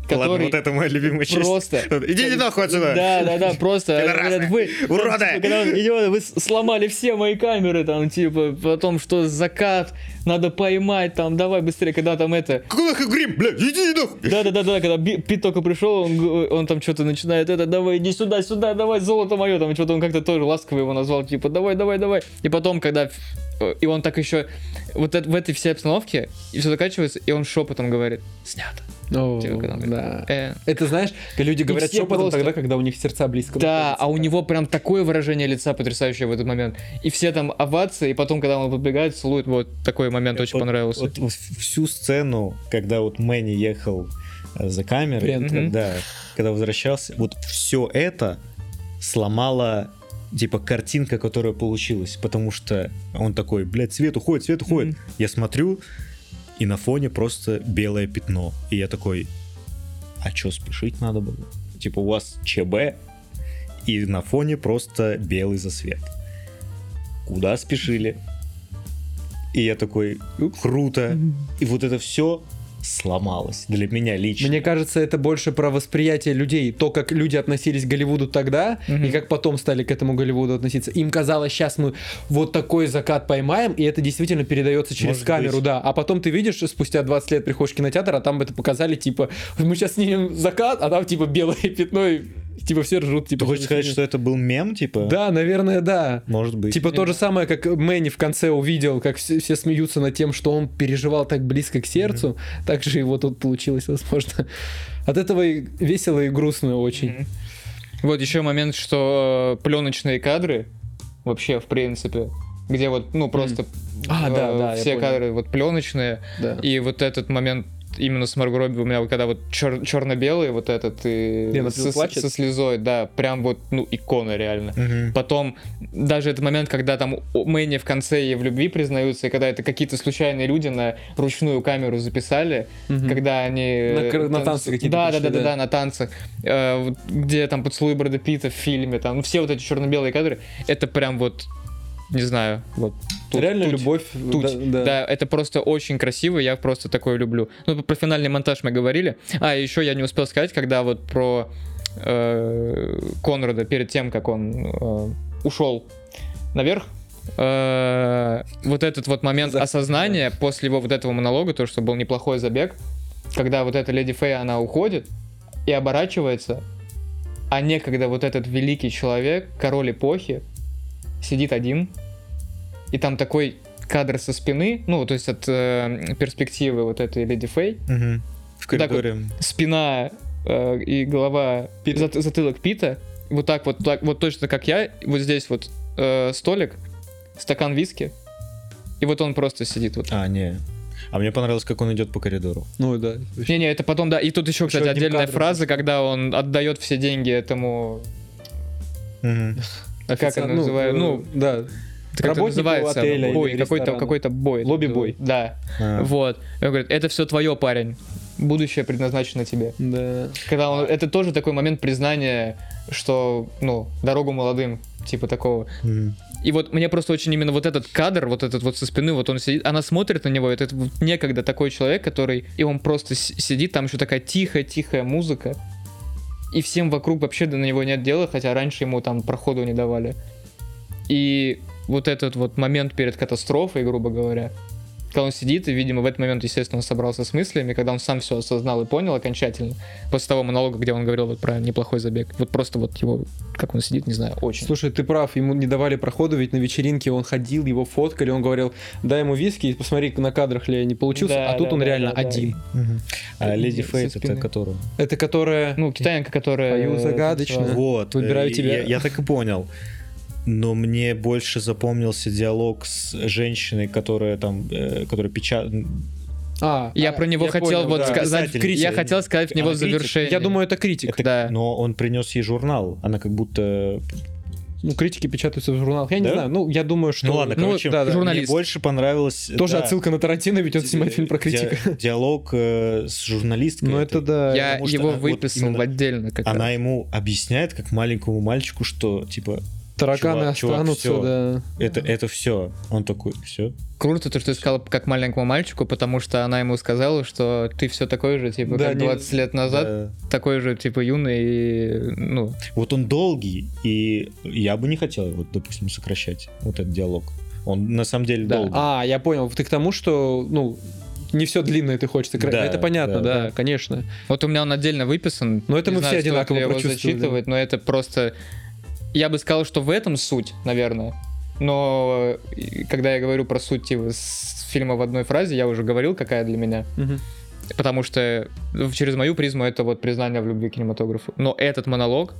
Ладно, Который вот это моя любимая часть. просто... Идите нахуй отсюда! Да, да, да, просто говорят, вы, Уроды! когда он идет, вы сломали все мои камеры, там, типа, потом, что закат, надо поймать, там, давай быстрее, когда там это, Какой нахуй грим, бля, иди нахуй! да, да, да, да, когда Пит только пришел, он, он там что-то начинает, это, давай, иди сюда, сюда, давай, золото мое, там, что-то он как-то тоже ласково его назвал, типа, давай, давай, давай. И потом, когда, э, и он так еще, вот это- в этой всей обстановке, и все заканчивается, и он шепотом говорит, снято. О, Типа, когда говорит, да. «Э». Это знаешь, люди говорят все шепотом просто- тогда, когда у них сердца близко. Да, находятся. а у него прям такое выражение лица потрясающее в этот момент. И все там овации, и потом, когда он подбегает, целует, вот такой момент очень Вот- понравился. Вот, вот всю сцену, когда вот Мэнни ехал э, за камерой, Брент, Мгм. да, когда возвращался, вот все это сломало типа картинка, которая получилась, потому что он такой, блядь, свет уходит, свет уходит. Мгм. Я смотрю, и на фоне просто белое пятно. И я такой, а чё спешить надо было? Типа у вас ЧБ, и на фоне просто белый засвет. Куда спешили? И я такой, круто. И вот это все сломалось для меня лично. Мне кажется, это больше про восприятие людей, то, как люди относились к Голливуду тогда, Мгм. и как потом стали к этому Голливуду относиться. Им казалось, сейчас мы вот такой закат поймаем, и это действительно передается через Может камеру, быть. да. А потом ты видишь, спустя 20 лет приходишь в кинотеатр, а там это показали, типа, мы сейчас снимем закат, а там, типа, белое пятно, и, типа, все ржут, типа... Ты хочешь сказать, что это был мем, типа? Да, наверное, да. Может быть. Типа то же самое, как Мэнни в конце увидел, как все, все смеются над тем, что он переживал так близко к сердцу, так же его тут получилось, возможно. От этого и весело и грустно очень. Вот еще момент, что пленочные кадры, вообще, в принципе, где вот, ну, просто А, э, да, да, я все кадры вот пленочные, Да. и вот этот момент именно с Марго Робби у меня, вот когда вот черно-белый вот этот, и Где со, плачет? со слезой, да, прям вот, ну, икона реально. Мгм. Потом даже этот момент, когда там Мэнни в конце ей в любви признаются, и когда это какие-то случайные люди на ручную камеру записали, Мгм. когда они... На э, на танц- танцы какие-то Да, да, пришли, да, да, да. да, на танцах. Э, где там поцелуй Брэда Питта в фильме, там, ну, все вот эти черно-белые кадры, это прям вот, не знаю, вот... тут- Реально тут- любовь. Тут, да, да, да. это просто очень красиво, я просто такое люблю. Ну, про финальный монтаж мы говорили. А, еще я не успел сказать, когда вот про э, Конрада перед тем, как он э, ушел наверх, э, вот этот вот момент За- осознания после его вот этого монолога, то, что был неплохой забег, когда вот эта Леди Фэй, она уходит и оборачивается, а некогда вот этот великий человек, король эпохи, сидит один, и там такой кадр со спины, ну, то есть от э, перспективы вот этой Леди Фэй, Мгм. В Так вот. коридоре. спина э, и голова, Пита. зат- затылок Пита, вот так вот, так, вот точно как я, вот здесь вот э, столик, стакан виски, и вот он просто сидит вот. А, не. А мне понравилось, как он идет по коридору. Ну да. Не-не, это потом, да, и тут еще, кстати, одним отдельная кадром. фраза, когда он отдает все деньги этому, Мгм. А как это называю, э, ну, да. это как это называется, отеля бой, какой-то, какой-то бой. Лобби-бой. Да, А. вот. И он говорит, это все твое, парень, будущее предназначено тебе. Да. Когда он, это тоже такой момент признания, что, ну, дорогу молодым, типа такого. Мгм. И вот мне просто очень именно вот этот кадр, вот этот вот со спины, вот он сидит, она смотрит на него, это, это вот некогда такой человек, который, и он просто сидит, там еще такая тихая-тихая музыка, и всем вокруг вообще до него нет дела, хотя раньше ему там проходу не давали. И вот этот вот момент перед катастрофой, грубо говоря, когда он сидит, и, видимо, в этот момент, естественно, он собрался с мыслями, когда он сам все осознал и понял окончательно, после того монолога, где он говорил вот про неплохой забег. Вот просто вот его, как он сидит, не знаю, очень. Слушай, ты прав, ему не давали проходу, ведь на вечеринке он ходил, его фоткали, он говорил, дай ему виски и посмотри, на кадрах ли я не получился, Да, а тут да, он да, реально да, да. один. Мгм. А Со Леди Фейт это которая? Это которая... Ну, китаянка, которая... Пою э, загадочно. Вот. Выбираю э, тебя. Я, я так и понял. Но мне больше запомнился диалог с женщиной, которая там, э, которая печатает. А, Я а, про него хотел понял, вот да. сказать, Писательница. я хотел сказать в него Она критик. завершение. Я думаю, это критик. Да. Но он принес ей журнал. Она как будто. Ну, критики печатаются в журналах. Я не Да? знаю, ну, я думаю, что... Ну ладно, Ну, короче, да, да. мне Журналист. больше понравилось. Тоже да, отсылка на Тарантино, ведь он снимает фильм про ди- критика. Диалог э, с журналисткой. Ну, это да. я потому его вот выписал именно в отдельно как Она раз. ему объясняет, как маленькому мальчику, что типа Тараканы Чувак, чувак, останутся, всё. да. Это, это все. Он такой, все. Круто то, что ты сказал как маленькому мальчику, потому что она ему сказала, что ты все такой же, типа, Да, как не- 20 лет назад, такой же, типа, юный и, ну, Вот он долгий, и я бы не хотел его, допустим, сокращать, вот этот диалог. Он на самом деле Да. долгий. А, я понял. Ты к тому, что, ну, не все длинное ты хочешь сократить. Да, это понятно, да, да, конечно. Вот у меня он отдельно выписан. Но это Не мы знаю, все одинаково прочувствовали. зачитывать, но это просто... Я бы сказал, что в этом суть, наверное. Но э, когда я говорю про суть типа, с фильма в одной фразе, я уже говорил, какая для меня. Мгм. Потому что ну, через мою призму это вот признание в любви к кинематографу. Но этот монолог,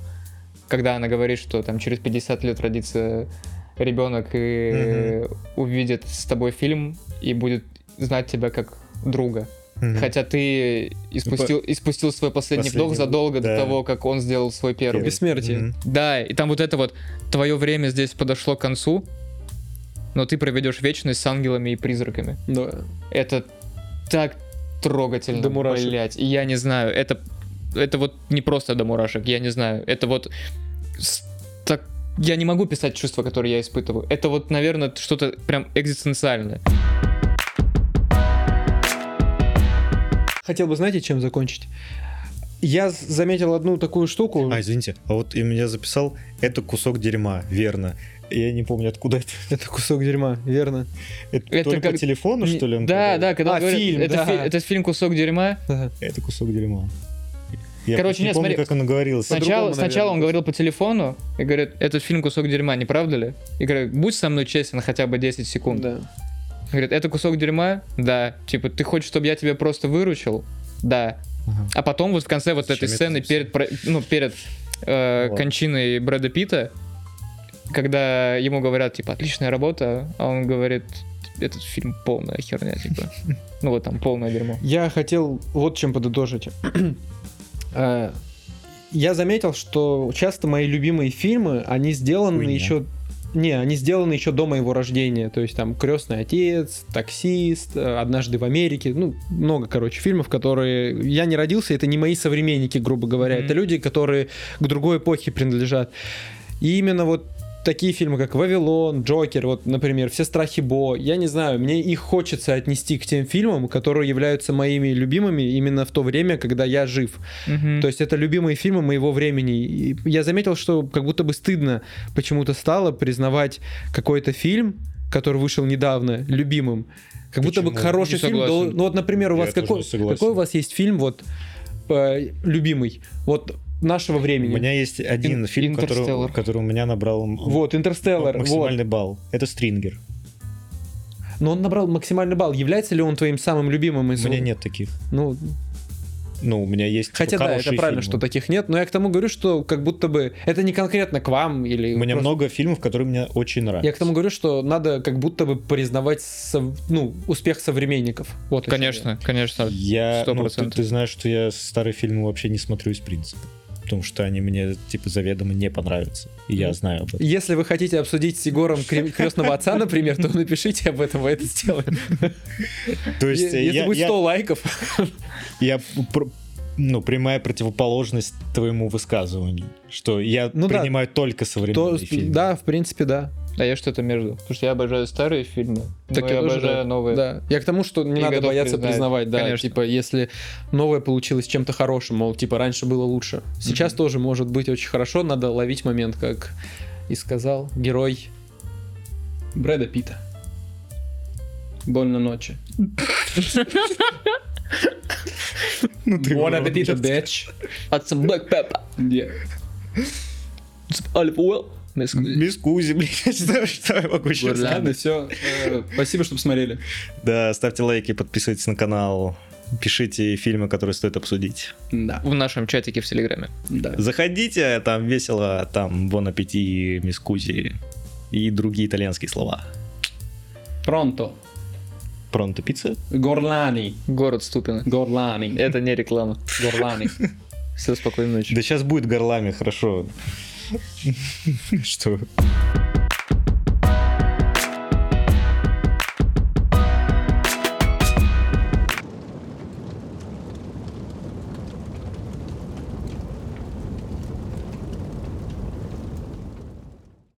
когда она говорит, что там через 50 лет родится ребенок и увидит с тобой фильм и будет знать тебя как друга. Мгм. Хотя ты испустил, испустил свой последний, Последний, вдох задолго да. до того, как он сделал свой первый. Бессмертие. Мгм. Да, и там вот это вот, твое время здесь подошло к концу, но ты проведешь вечность с ангелами и призраками. Да. Это так трогательно, До мурашек. блядь. Я не знаю, это, это вот не просто до мурашек, я не знаю. Это вот так... Я не могу писать чувства, которые я испытываю. Это вот, наверное, что-то прям экзистенциальное. Хотел бы, знаете, чем закончить? Я заметил одну такую штуку. А, извините, а вот и меня записал, это кусок дерьма, верно. Я не помню, откуда это. Это кусок дерьма, верно? Это, Это то ли как- по телефону, Не- что ли? он Да, говорил? да, когда А, он говорит, фильм, это, да. фи- этот фильм кусок дерьма. Да. Это кусок дерьма. Я Короче, не нет, помню, смотри. как он говорил. Сначала, сначала он говорил по телефону и говорит, этот фильм кусок дерьма, не правда ли? И говорит, будь со мной честен хотя бы 10 секунд. Да. Говорит, это кусок дерьма? Да. Типа, ты хочешь, чтобы я тебя просто выручил? Да. Ага. А потом вот в конце вот чем этой это сцены перед, ну, перед э, кончиной Брэда Питта, когда ему говорят, типа, отличная работа, а он говорит, этот фильм полная херня, типа. Ну вот там полное дерьмо. Я хотел вот чем подытожить. Э, Я заметил, что часто мои любимые фильмы, они сделаны Хуйня. еще... Не, они сделаны еще до моего рождения. То есть там Крестный отец, таксист, э, однажды в Америке. Ну, много, короче, фильмов, которые. Я не родился, это не мои современники, грубо говоря. Мгм. Это люди, которые к другой эпохе принадлежат. И именно вот такие фильмы, как Вавилон, Джокер, вот, например, Все страхи Бо, я не знаю, мне их хочется отнести к тем фильмам, которые являются моими любимыми именно в то время, когда я жив. Мгм. То есть это любимые фильмы моего времени. И я заметил, что как будто бы стыдно почему-то стало признавать какой-то фильм, который вышел недавно, любимым. Как будто бы Почему? хороший Не фильм. дол- Ну вот, например, у Я вас какой, какой у вас есть фильм вот э, любимый, вот нашего У времени? меня есть один Ин- фильм, который, который у меня набрал Вот, Интерстеллар. Вот. максимальный балл. Это Стрингер. Но он набрал максимальный балл. Является ли он твоим самым любимым из У меня нет таких. Ну, Ну, у меня есть типа, хотя да, это хорошие правильно, фильмы. что таких нет, но я к тому говорю, что как будто бы это не конкретно к вам или У меня просто- много фильмов, которые мне очень нравятся. Я к тому говорю, что надо как будто бы признавать сов- ну, успех современников. Вот Конечно, конечно. Я, Сто ну, ты, ты знаешь, что я старые фильмы вообще не смотрю из принципа. Потому что они мне, типа, заведомо не понравятся. И я Ну, знаю об этом. Если вы хотите обсудить с Егором крестного отца, например, то напишите об этом, мы это сделаем. То есть Если будет я- 100 лайков. я ну, прямая противоположность твоему высказыванию. Что я Ну да. принимаю только То, современные фильмы. да, в принципе, да. А я что-то между. Потому что я обожаю старые фильмы, Так но я я тоже, обожаю да. новые. Да. Я к тому, что не И надо бояться признать. признавать, да, Конечно. типа, если новое получилось чем-то хорошим, мол, типа, раньше было лучше. Сейчас Мгм. тоже может быть очень хорошо, надо ловить момент, как и сказал герой Брэда Питта. Больно ночи. Ну, ты Bon его- appetit, bitch. Add some black pepper. Yeah. Some olive oil. Miss- Мискузи, блядь, знаю, что я могу еще. Ладно, все. Спасибо, что посмотрели. Да, ставьте лайки, подписывайтесь на канал, пишите фильмы, которые стоит обсудить. Да, В нашем чатике в Телеграме. да. Заходите, там весело, там бон аппетит, мискузи и другие итальянские слова. Пронто. Пронто пицца? Горлани. Город Ступино. Горлани. Это не реклама. Горлани. Все, спокойной ночи. Да сейчас будет горлами, хорошо. Что?